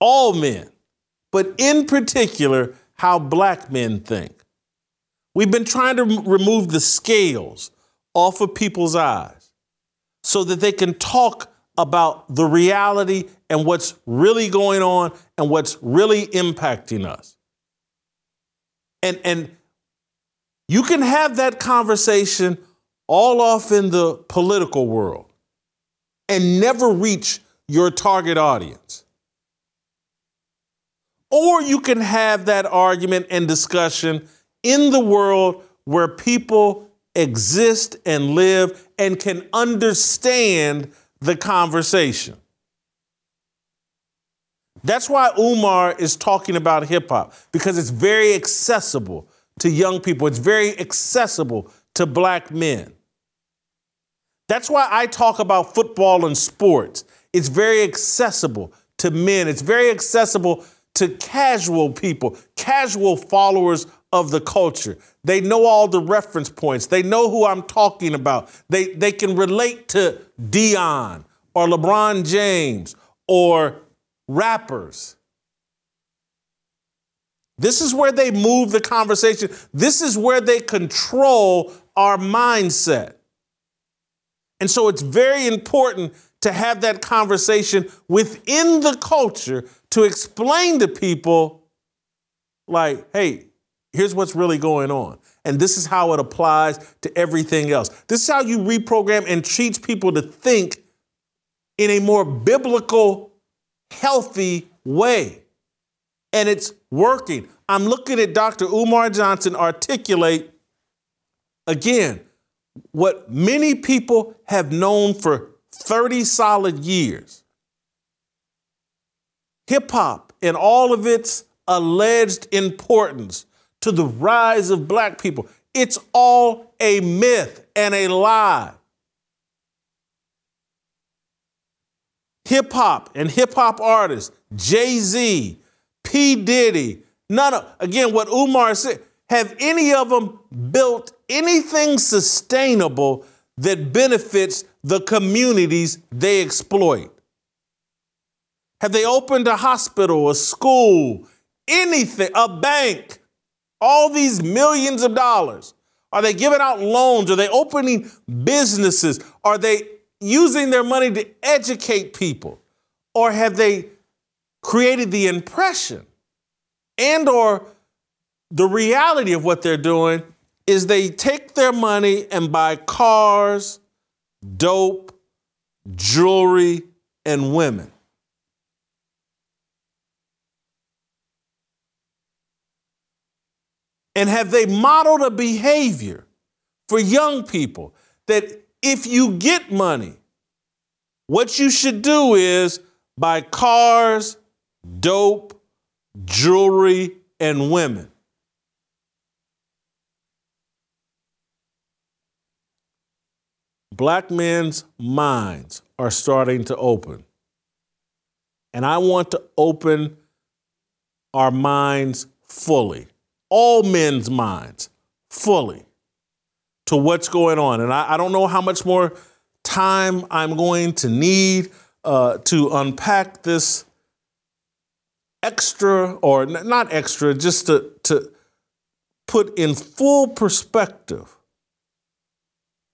All men, but in particular, how black men think. We've been trying to remove the scales off of people's eyes so that they can talk about the reality and what's really going on and what's really impacting us. And, and you can have that conversation all off in the political world and never reach your target audience. Or you can have that argument and discussion in the world where people exist and live and can understand the conversation. That's why Umar is talking about hip hop, because it's very accessible to young people, it's very accessible to black men. That's why I talk about football and sports. It's very accessible to men, it's very accessible to casual people, casual followers of the culture. They know all the reference points. They know who I'm talking about. They, they can relate to Deion or LeBron James or rappers. This is where they move the conversation. This is where they control our mindset. And so it's very important to have that conversation within the culture to explain to people, like, hey, here's what's really going on. And this is how it applies to everything else. This is how you reprogram and teach people to think in a more biblical, healthy way. And it's working. I'm looking at Dr. Umar Johnson articulate again what many people have known for 30 solid years. Hip hop and all of its alleged importance to the rise of black people. It's all a myth and a lie. Hip hop and hip hop artists, Jay Z, P. Diddy, none of, again, what Umar said, have any of them built anything sustainable that benefits the communities they exploit? Have they opened a hospital, a school, anything, a bank? all these millions of dollars? Are they giving out loans? Are they opening businesses? Are they using their money to educate people? Or have they created the impression and or the reality of what they're doing is they take their money and buy cars, dope, jewelry, and women. And have they modeled a behavior for young people that if you get money, what you should do is buy cars, dope, jewelry, and women? Black men's minds are starting to open. And I want to open our minds fully all men's minds fully to what's going on. And I, I don't know how much more time I'm going to need uh, to unpack this extra, or n- not extra, just to, to put in full perspective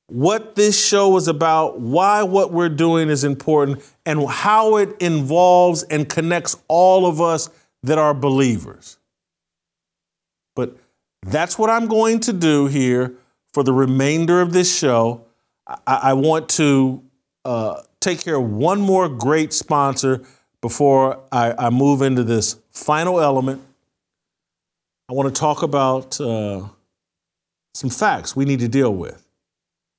what this show is about, why what we're doing is important, and how it involves and connects all of us that are believers. But that's what I'm going to do here for the remainder of this show. I, I want to uh, take care of one more great sponsor before I, I, move into this final element. I want to talk about uh, some facts we need to deal with.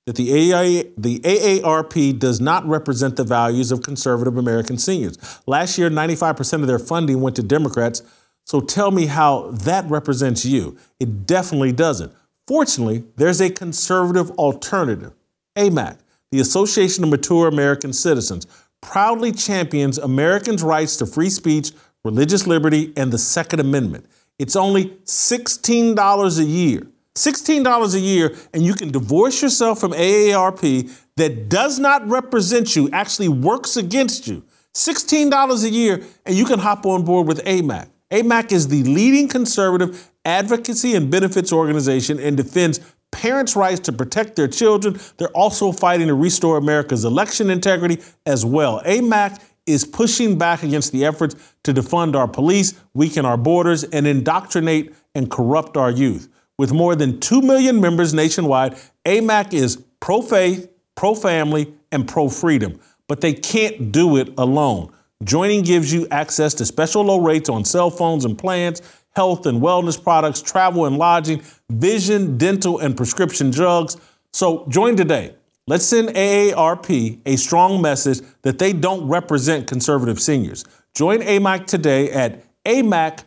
That the, AA, the AARP does not represent the values of conservative American seniors. Last year, 95% of their funding went to Democrats so tell me how that represents you. It definitely doesn't. Fortunately, there's a conservative alternative, AMAC, the Association of Mature American Citizens, proudly champions Americans' rights to free speech, religious liberty, and the Second Amendment. It's only $16 a year. $16 a year, and you can divorce yourself from AARP that does not represent you, actually works against you. $16 a year, and you can hop on board with AMAC. AMAC is the leading conservative advocacy and benefits organization and defends parents' rights to protect their children. They're also fighting to restore America's election integrity as well. AMAC is pushing back against the efforts to defund our police, weaken our borders, and indoctrinate and corrupt our youth. With more than 2 million members nationwide, AMAC is pro faith, pro family, and pro freedom. But they can't do it alone. Joining gives you access to special low rates on cell phones and plans, health and wellness products, travel and lodging, vision, dental, and prescription drugs. So join today. Let's send AARP a strong message that they don't represent conservative seniors. Join AMAC today at amac.us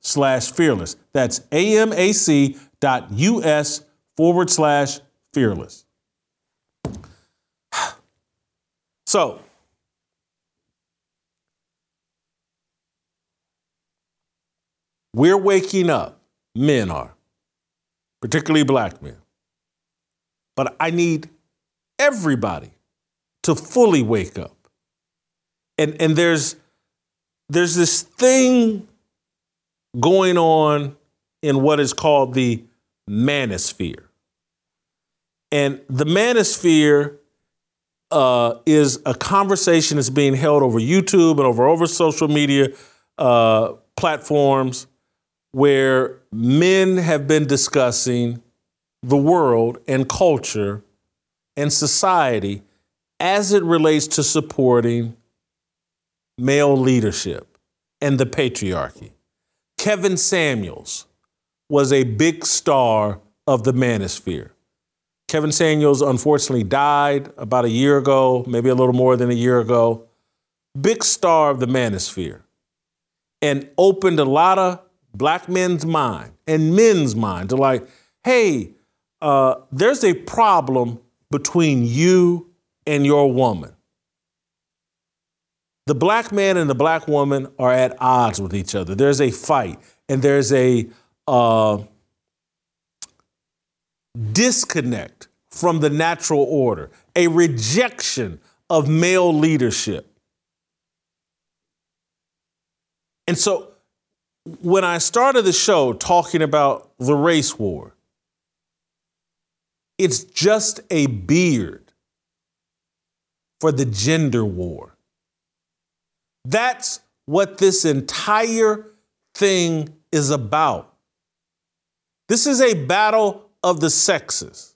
slash fearless. That's amac.us forward slash fearless. So, we're waking up, men are, particularly black men. But I need everybody to fully wake up. And, and there's, there's this thing going on in what is called the manosphere. And the manosphere uh, is a conversation that's being held over YouTube and over over social media uh, platforms where men have been discussing the world and culture and society as it relates to supporting male leadership and the patriarchy. Kevin Samuels was a big star of the manosphere. Kevin Samuels unfortunately died about a year ago, maybe a little more than a year ago. Big star of the manosphere and opened a lot of black men's mind and men's mind to like, hey, uh, there's a problem between you and your woman. The black man and the black woman are at odds with each other. There's a fight and there's a uh, disconnect from the natural order, a rejection of male leadership. And so when I started the show talking about the race war, it's just a beard for the gender war. That's what this entire thing is about. This is a battle of the sexes.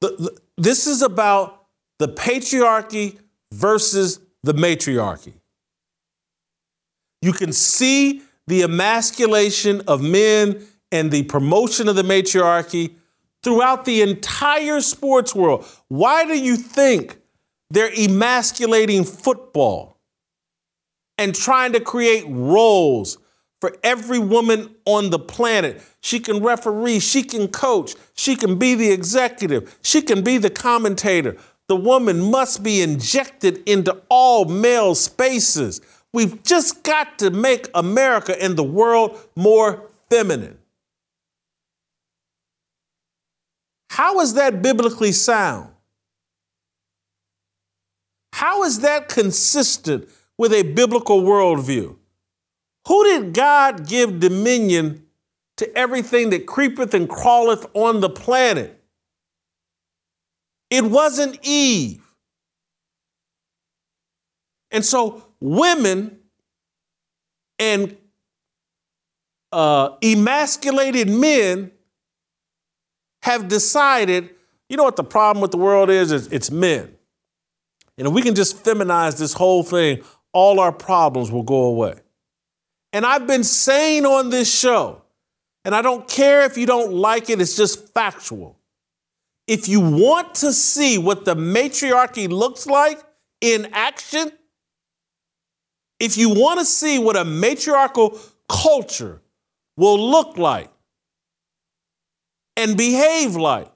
The, the, this is about the patriarchy versus the matriarchy. You can see the emasculation of men and the promotion of the matriarchy throughout the entire sports world. Why do you think they're emasculating football and trying to create roles for every woman on the planet? She can referee, she can coach, she can be the executive, she can be the commentator. The woman must be injected into all male spaces. We've just got to make America and the world more feminine. How is that biblically sound? How is that consistent with a biblical worldview? Who did God give dominion to everything that creepeth and crawleth on the planet? It wasn't Eve. And so women and uh, emasculated men have decided, you know what the problem with the world is? It's, it's men. And if we can just feminize this whole thing, all our problems will go away. And I've been saying on this show, and I don't care if you don't like it, it's just factual. If you want to see what the matriarchy looks like in action, if you want to see what a matriarchal culture will look like, and behave like.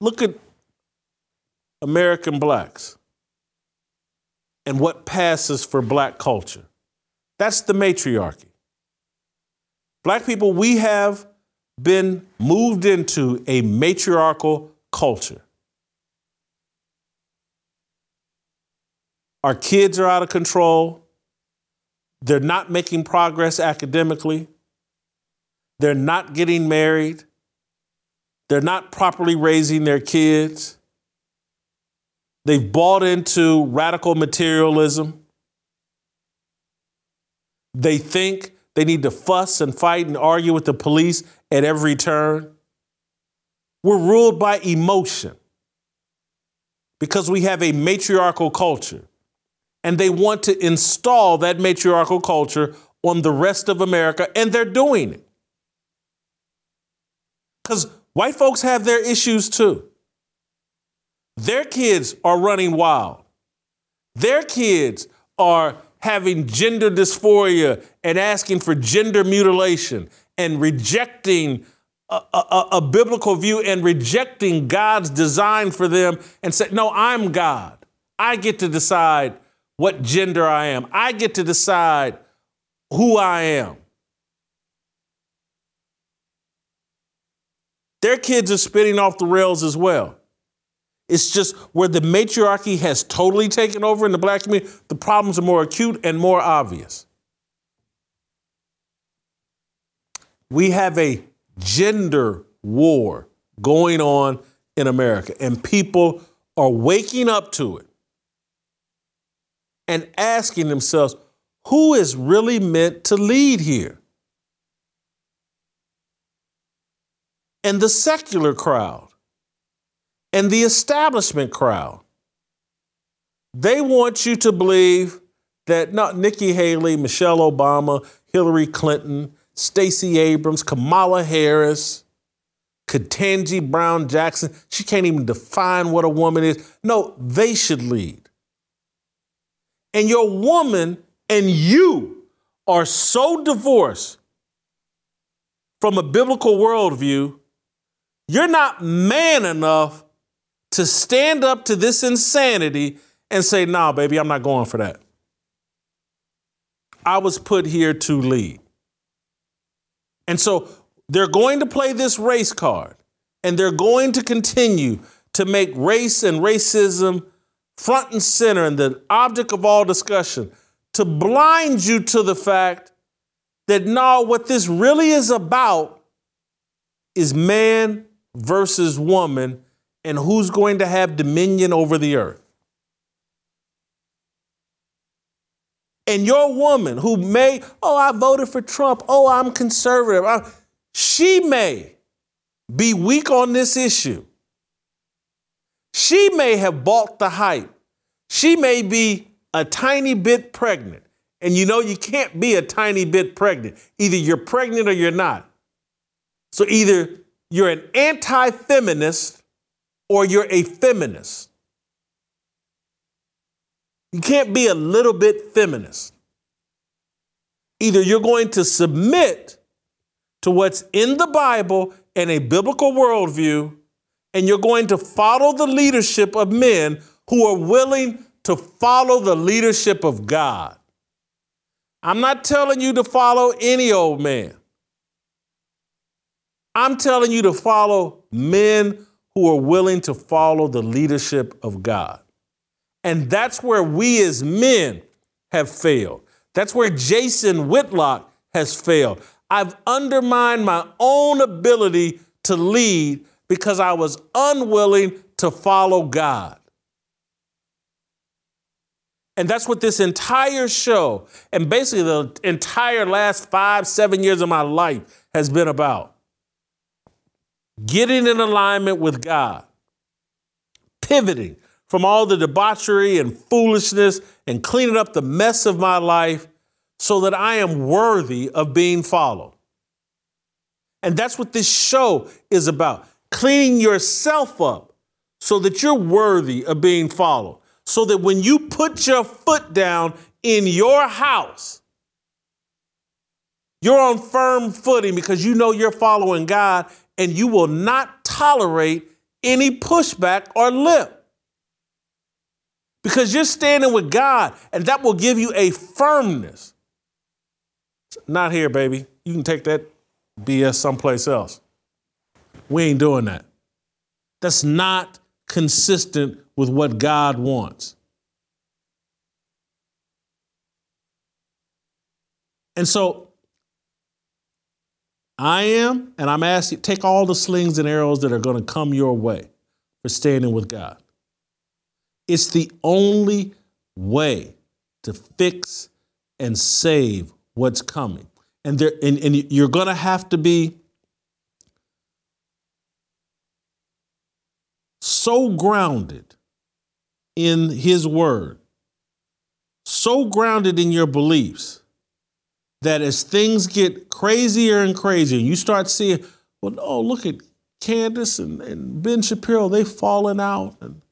look at American blacks and what passes for black culture. That's the matriarchy. Black people, we have been moved into a matriarchal culture. Our kids are out of control. They're not making progress academically. They're not getting married. They're not properly raising their kids. They've bought into radical materialism. They think they need to fuss and fight and argue with the police at every turn. We're ruled by emotion because we have a matriarchal culture. And they want to install that matriarchal culture on the rest of America, and they're doing it. Because white folks have their issues too. Their kids are running wild. Their kids are having gender dysphoria and asking for gender mutilation and rejecting a, a, a, biblical view and rejecting God's design for them and say, No, I'm God. I get to decide what gender I am, I get to decide who I am. Their kids are spinning off the rails as well. It's just where the matriarchy has totally taken over in the black community, the problems are more acute and more obvious. We have a gender war going on in America, and people are waking up to it and asking themselves, who is really meant to lead here? and the secular crowd and the establishment crowd. They want you to believe that not Nikki Haley, Michelle Obama, Hillary Clinton, Stacey Abrams, Kamala Harris, Ketanji Brown Jackson, she can't even define what a woman is. No, they should lead. And your woman and you are so divorced from a biblical worldview you're not man enough to stand up to this insanity and say, nah, baby, I'm not going for that. I was put here to lead. And so they're going to play this race card and they're going to continue to make race and racism front and center and the object of all discussion to blind you to the fact that no, what this really is about is man versus woman and who's going to have dominion over the earth. And your woman who may, oh, I voted for Trump, oh, I'm conservative, I, she may be weak on this issue. She may have bought the hype. She may be a tiny bit pregnant. And you know, you can't be a tiny bit pregnant. Either you're pregnant or you're not. So either you're an anti feminist or you're a feminist. You can't be a little bit feminist. Either you're going to submit to what's in the Bible and a biblical worldview, and you're going to follow the leadership of men who are willing to follow the leadership of God. I'm not telling you to follow any old man. I'm telling you to follow men who are willing to follow the leadership of God. And that's where we as men have failed. That's where Jason Whitlock has failed. I've undermined my own ability to lead because I was unwilling to follow God. And that's what this entire show, and basically the entire last five, seven years of my life, has been about getting in alignment with God, pivoting from all the debauchery and foolishness and cleaning up the mess of my life so that I am worthy of being followed. And that's what this show is about cleaning yourself up so that you're worthy of being followed. So that when you put your foot down in your house, you're on firm footing because you know you're following God and you will not tolerate any pushback or lip. Because you're standing with God, and that will give you a firmness. Not here, baby. You can take that BS someplace else. We ain't doing that. That's not consistent with what God wants. And so I am, and I'm asking, take all the slings and arrows that are going to come your way for standing with God. It's the only way to fix and save what's coming. And there and, and you're gonna have to be so grounded in his word, so grounded in your beliefs that as things get crazier and crazier, you start seeing, well, oh, look at Candace and, and Ben Shapiro, they've fallen out. And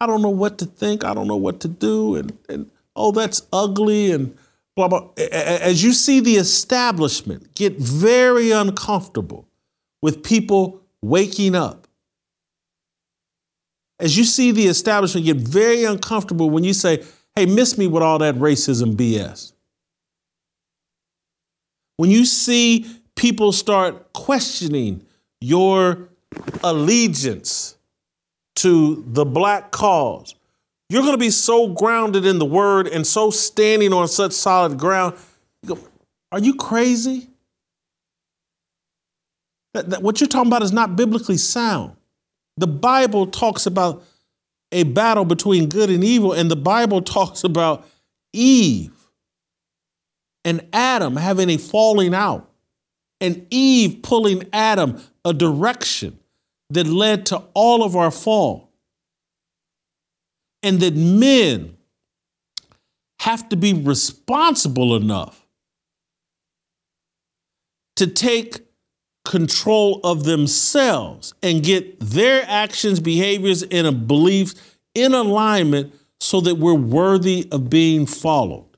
I don't know what to think. I don't know what to do. And, and oh, that's ugly. And blah, blah. As you see the establishment get very uncomfortable with people waking up, as you see the establishment get very uncomfortable when you say, hey, miss me with all that racism BS. When you see people start questioning your allegiance to the black cause, you're going to be so grounded in the word and so standing on such solid ground. You go, Are you crazy? That, that, what you're talking about is not biblically sound. The Bible talks about a battle between good and evil, and the Bible talks about Eve and Adam having a falling out, and Eve pulling Adam a direction that led to all of our fall. And that men have to be responsible enough to take control of themselves and get their actions, behaviors, and beliefs in alignment so that we're worthy of being followed.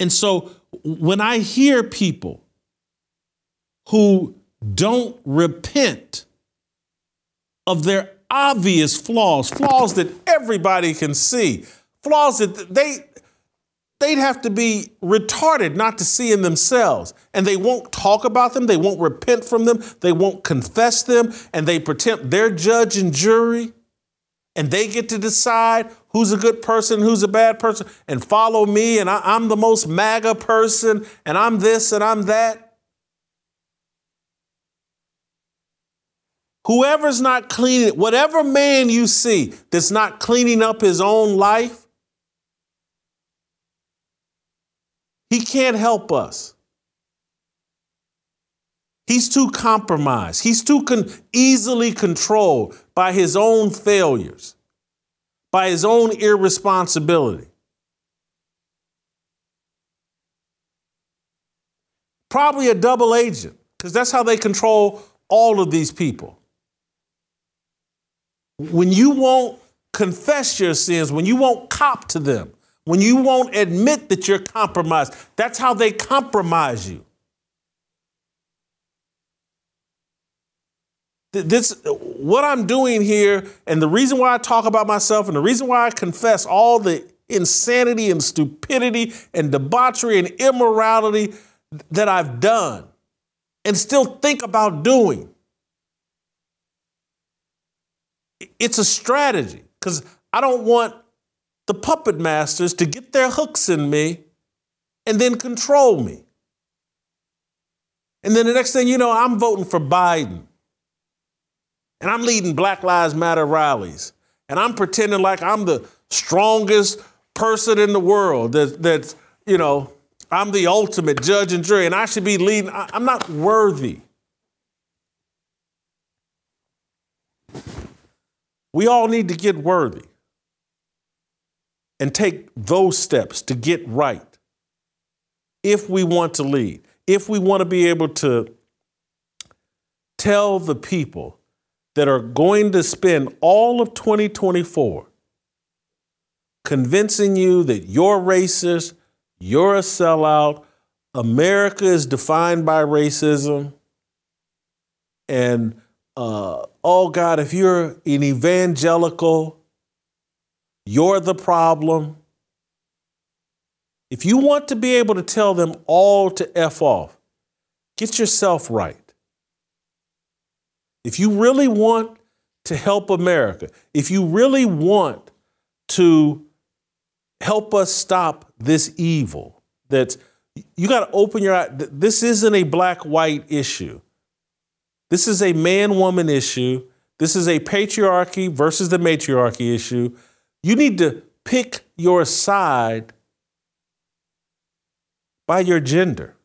And so when I hear people who don't repent of their obvious flaws, flaws that everybody can see, flaws that they they'd have to be retarded not to see in themselves. And they won't talk about them, they won't repent from them, they won't confess them, and they pretend they're judge and jury and they get to decide who's a good person, who's a bad person, and follow me, and I, am the most MAGA person, and I'm this and I'm that. Whoever's not cleaning, whatever man you see that's not cleaning up his own life, he can't help us. He's too compromised. He's too con- easily controlled by his own failures, by his own irresponsibility. Probably a double agent, because that's how they control all of these people. When you won't confess your sins, when you won't cop to them, when you won't admit that you're compromised, that's how they compromise you. This, what I'm doing here, and the reason why I talk about myself, and the reason why I confess all the insanity and stupidity and debauchery and immorality that I've done and still think about doing. It's a strategy because I don't want the puppet masters to get their hooks in me and then control me. And then the next thing you know, I'm voting for Biden. And I'm leading Black Lives Matter rallies. And I'm pretending like I'm the strongest person in the world that, that's, you know, I'm the ultimate judge and jury, and I should be leading. I, I'm not worthy. We all need to get worthy and take those steps to get right. If we want to lead, if we want to be able to tell the people that are going to spend all of 2024 convincing you that you're racist, you're a sellout, America is defined by racism, and uh, oh God, if you're an evangelical, you're the problem. If you want to be able to tell them all to F off, get yourself right. If you really want to help America, if you really want to help us stop this evil, that's you got to open your eye. This isn't a black white issue. This is a man woman issue. This is a patriarchy versus the matriarchy issue. You need to pick your side by your gender.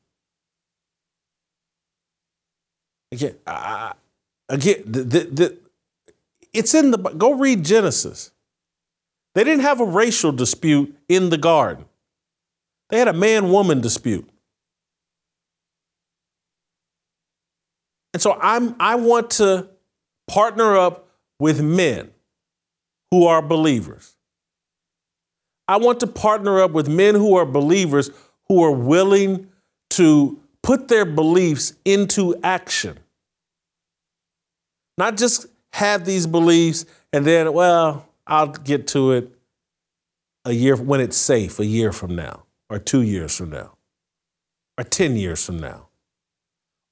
Again, I, again, the, the, the, it's in the go read Genesis. They didn't have a racial dispute in the garden. They had a man woman dispute. And so I'm I want to partner up with men who are believers. I want to partner up with men who are believers who are willing to put their beliefs into action. Not just have these beliefs and then, well, I'll get to it a year when it's safe, a year from now, or two years from now, or 10 years from now,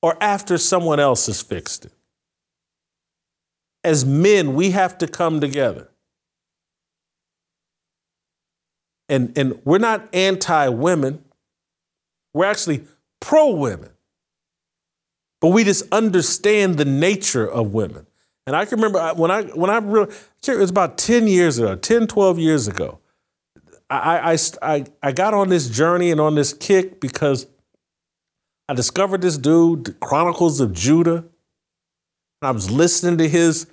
or after someone else has fixed it. As men, we have to come together. And, and we're not anti women, we're actually pro women. But we just understand the nature of women. And I can remember when I when I really it was about 10 years ago, 10, 12 years ago. I, I, I, I got on this journey and on this kick because I discovered this dude, the Chronicles of Judah. I was listening to his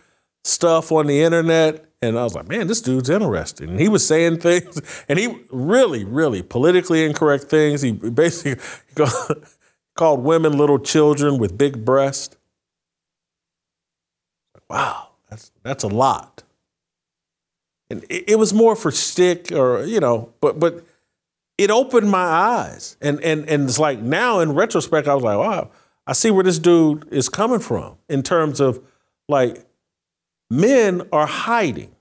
stuff on the internet, and I was like, man, this dude's interesting. And he was saying things, and he really, really politically incorrect things. He basically called women little children with big breasts. Wow, that's that's a lot. And it, it was more for stick or, you know, but but it opened my eyes. And and and it's like now in retrospect, I was like, wow, I see where this dude is coming from in terms of like men are hiding.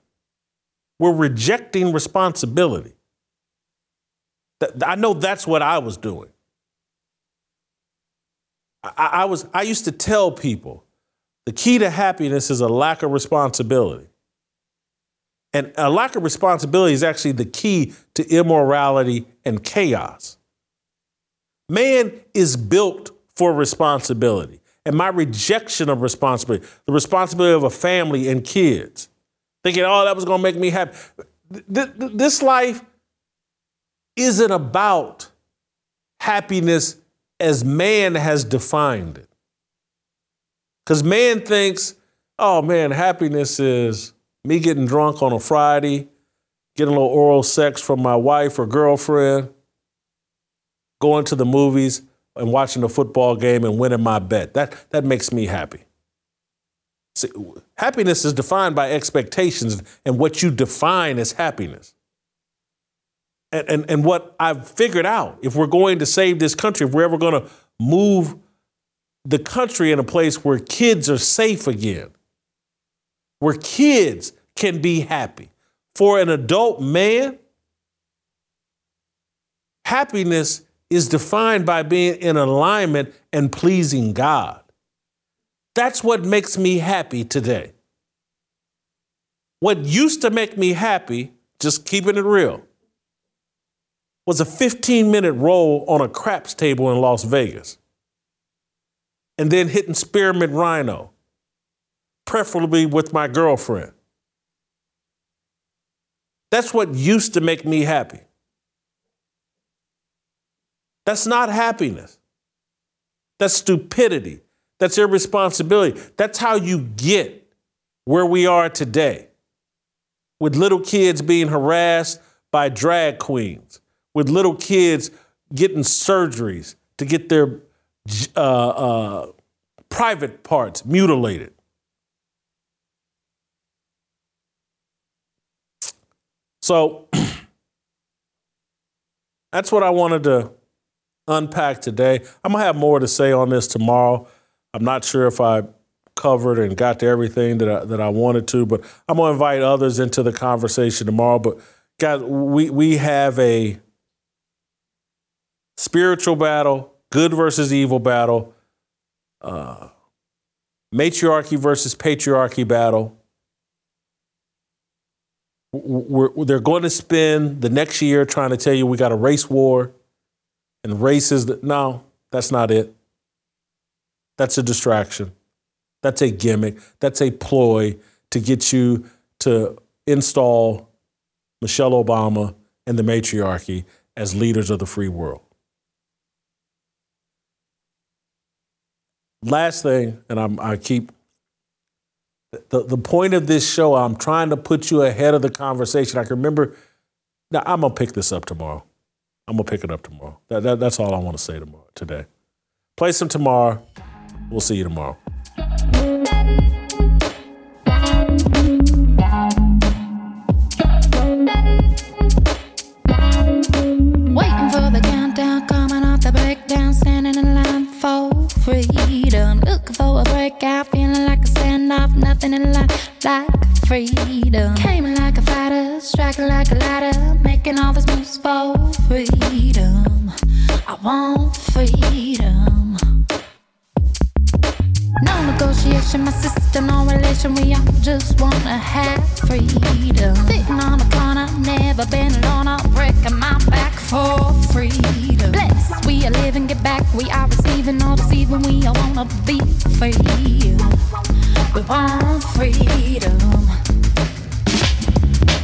We're rejecting responsibility. I know that's what I was doing. I, was I used to tell people the key to happiness is a lack of responsibility. And a lack of responsibility is actually the key to immorality and chaos. Man is built for responsibility. And my rejection of responsibility, the responsibility of a family and kids, thinking, oh, that was going to make me happy. This life isn't about happiness as man has defined it. Because man thinks, oh man, happiness is me getting drunk on a Friday, getting a little oral sex from my wife or girlfriend, going to the movies and watching a football game and winning my bet. That, that makes me happy. See, happiness is defined by expectations and what you define as happiness. And, and, and what I've figured out, if we're going to save this country, if we're ever going to move the country in a place where kids are safe again, where kids can be happy. For an adult man, happiness is defined by being in alignment and pleasing God. That's what makes me happy today. What used to make me happy, just keeping it real, was a 15 minute roll on a craps table in Las Vegas and then hitting spearmint rhino preferably with my girlfriend. That's what used to make me happy. That's not happiness. That's stupidity. That's irresponsibility. That's how you get where we are today. With little kids being harassed by drag queens, with little kids getting surgeries to get their uh, uh, private parts mutilated. So that's what I wanted to unpack today. I'm to have more to say on this tomorrow. I'm not sure if I covered and got to everything that I, that I wanted to. But I'm gonna invite others into the conversation tomorrow. But guys, we we have a spiritual battle, good versus evil battle, uh, matriarchy versus patriarchy battle. We're, they're going to spend the next year trying to tell you we got a race war and races that no, that's not it. That's a distraction. That's a gimmick. That's a ploy to get you to install Michelle Obama and the matriarchy as leaders of the free world. Last thing, and I'm, I keep the, the point of this show, I'm trying to put you ahead of the conversation. I can remember, now I'm going to pick this up tomorrow. I'm to pick it up tomorrow. That, that, that's all I want to say tomorrow, today. Play some tomorrow. We'll see you tomorrow. Nothing in life like freedom. Came like a fighter, striking like a ladder, making all these moves for freedom. I want freedom. No negotiation, my sister, no relation. We all just wanna have freedom. Sitting on a corner, never been alone. I'm breaking my back for freedom. bless we are living, get back. We are receiving, all deceiving. We all wanna be free. We want freedom.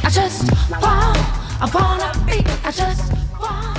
I just want, I wanna be, I just want.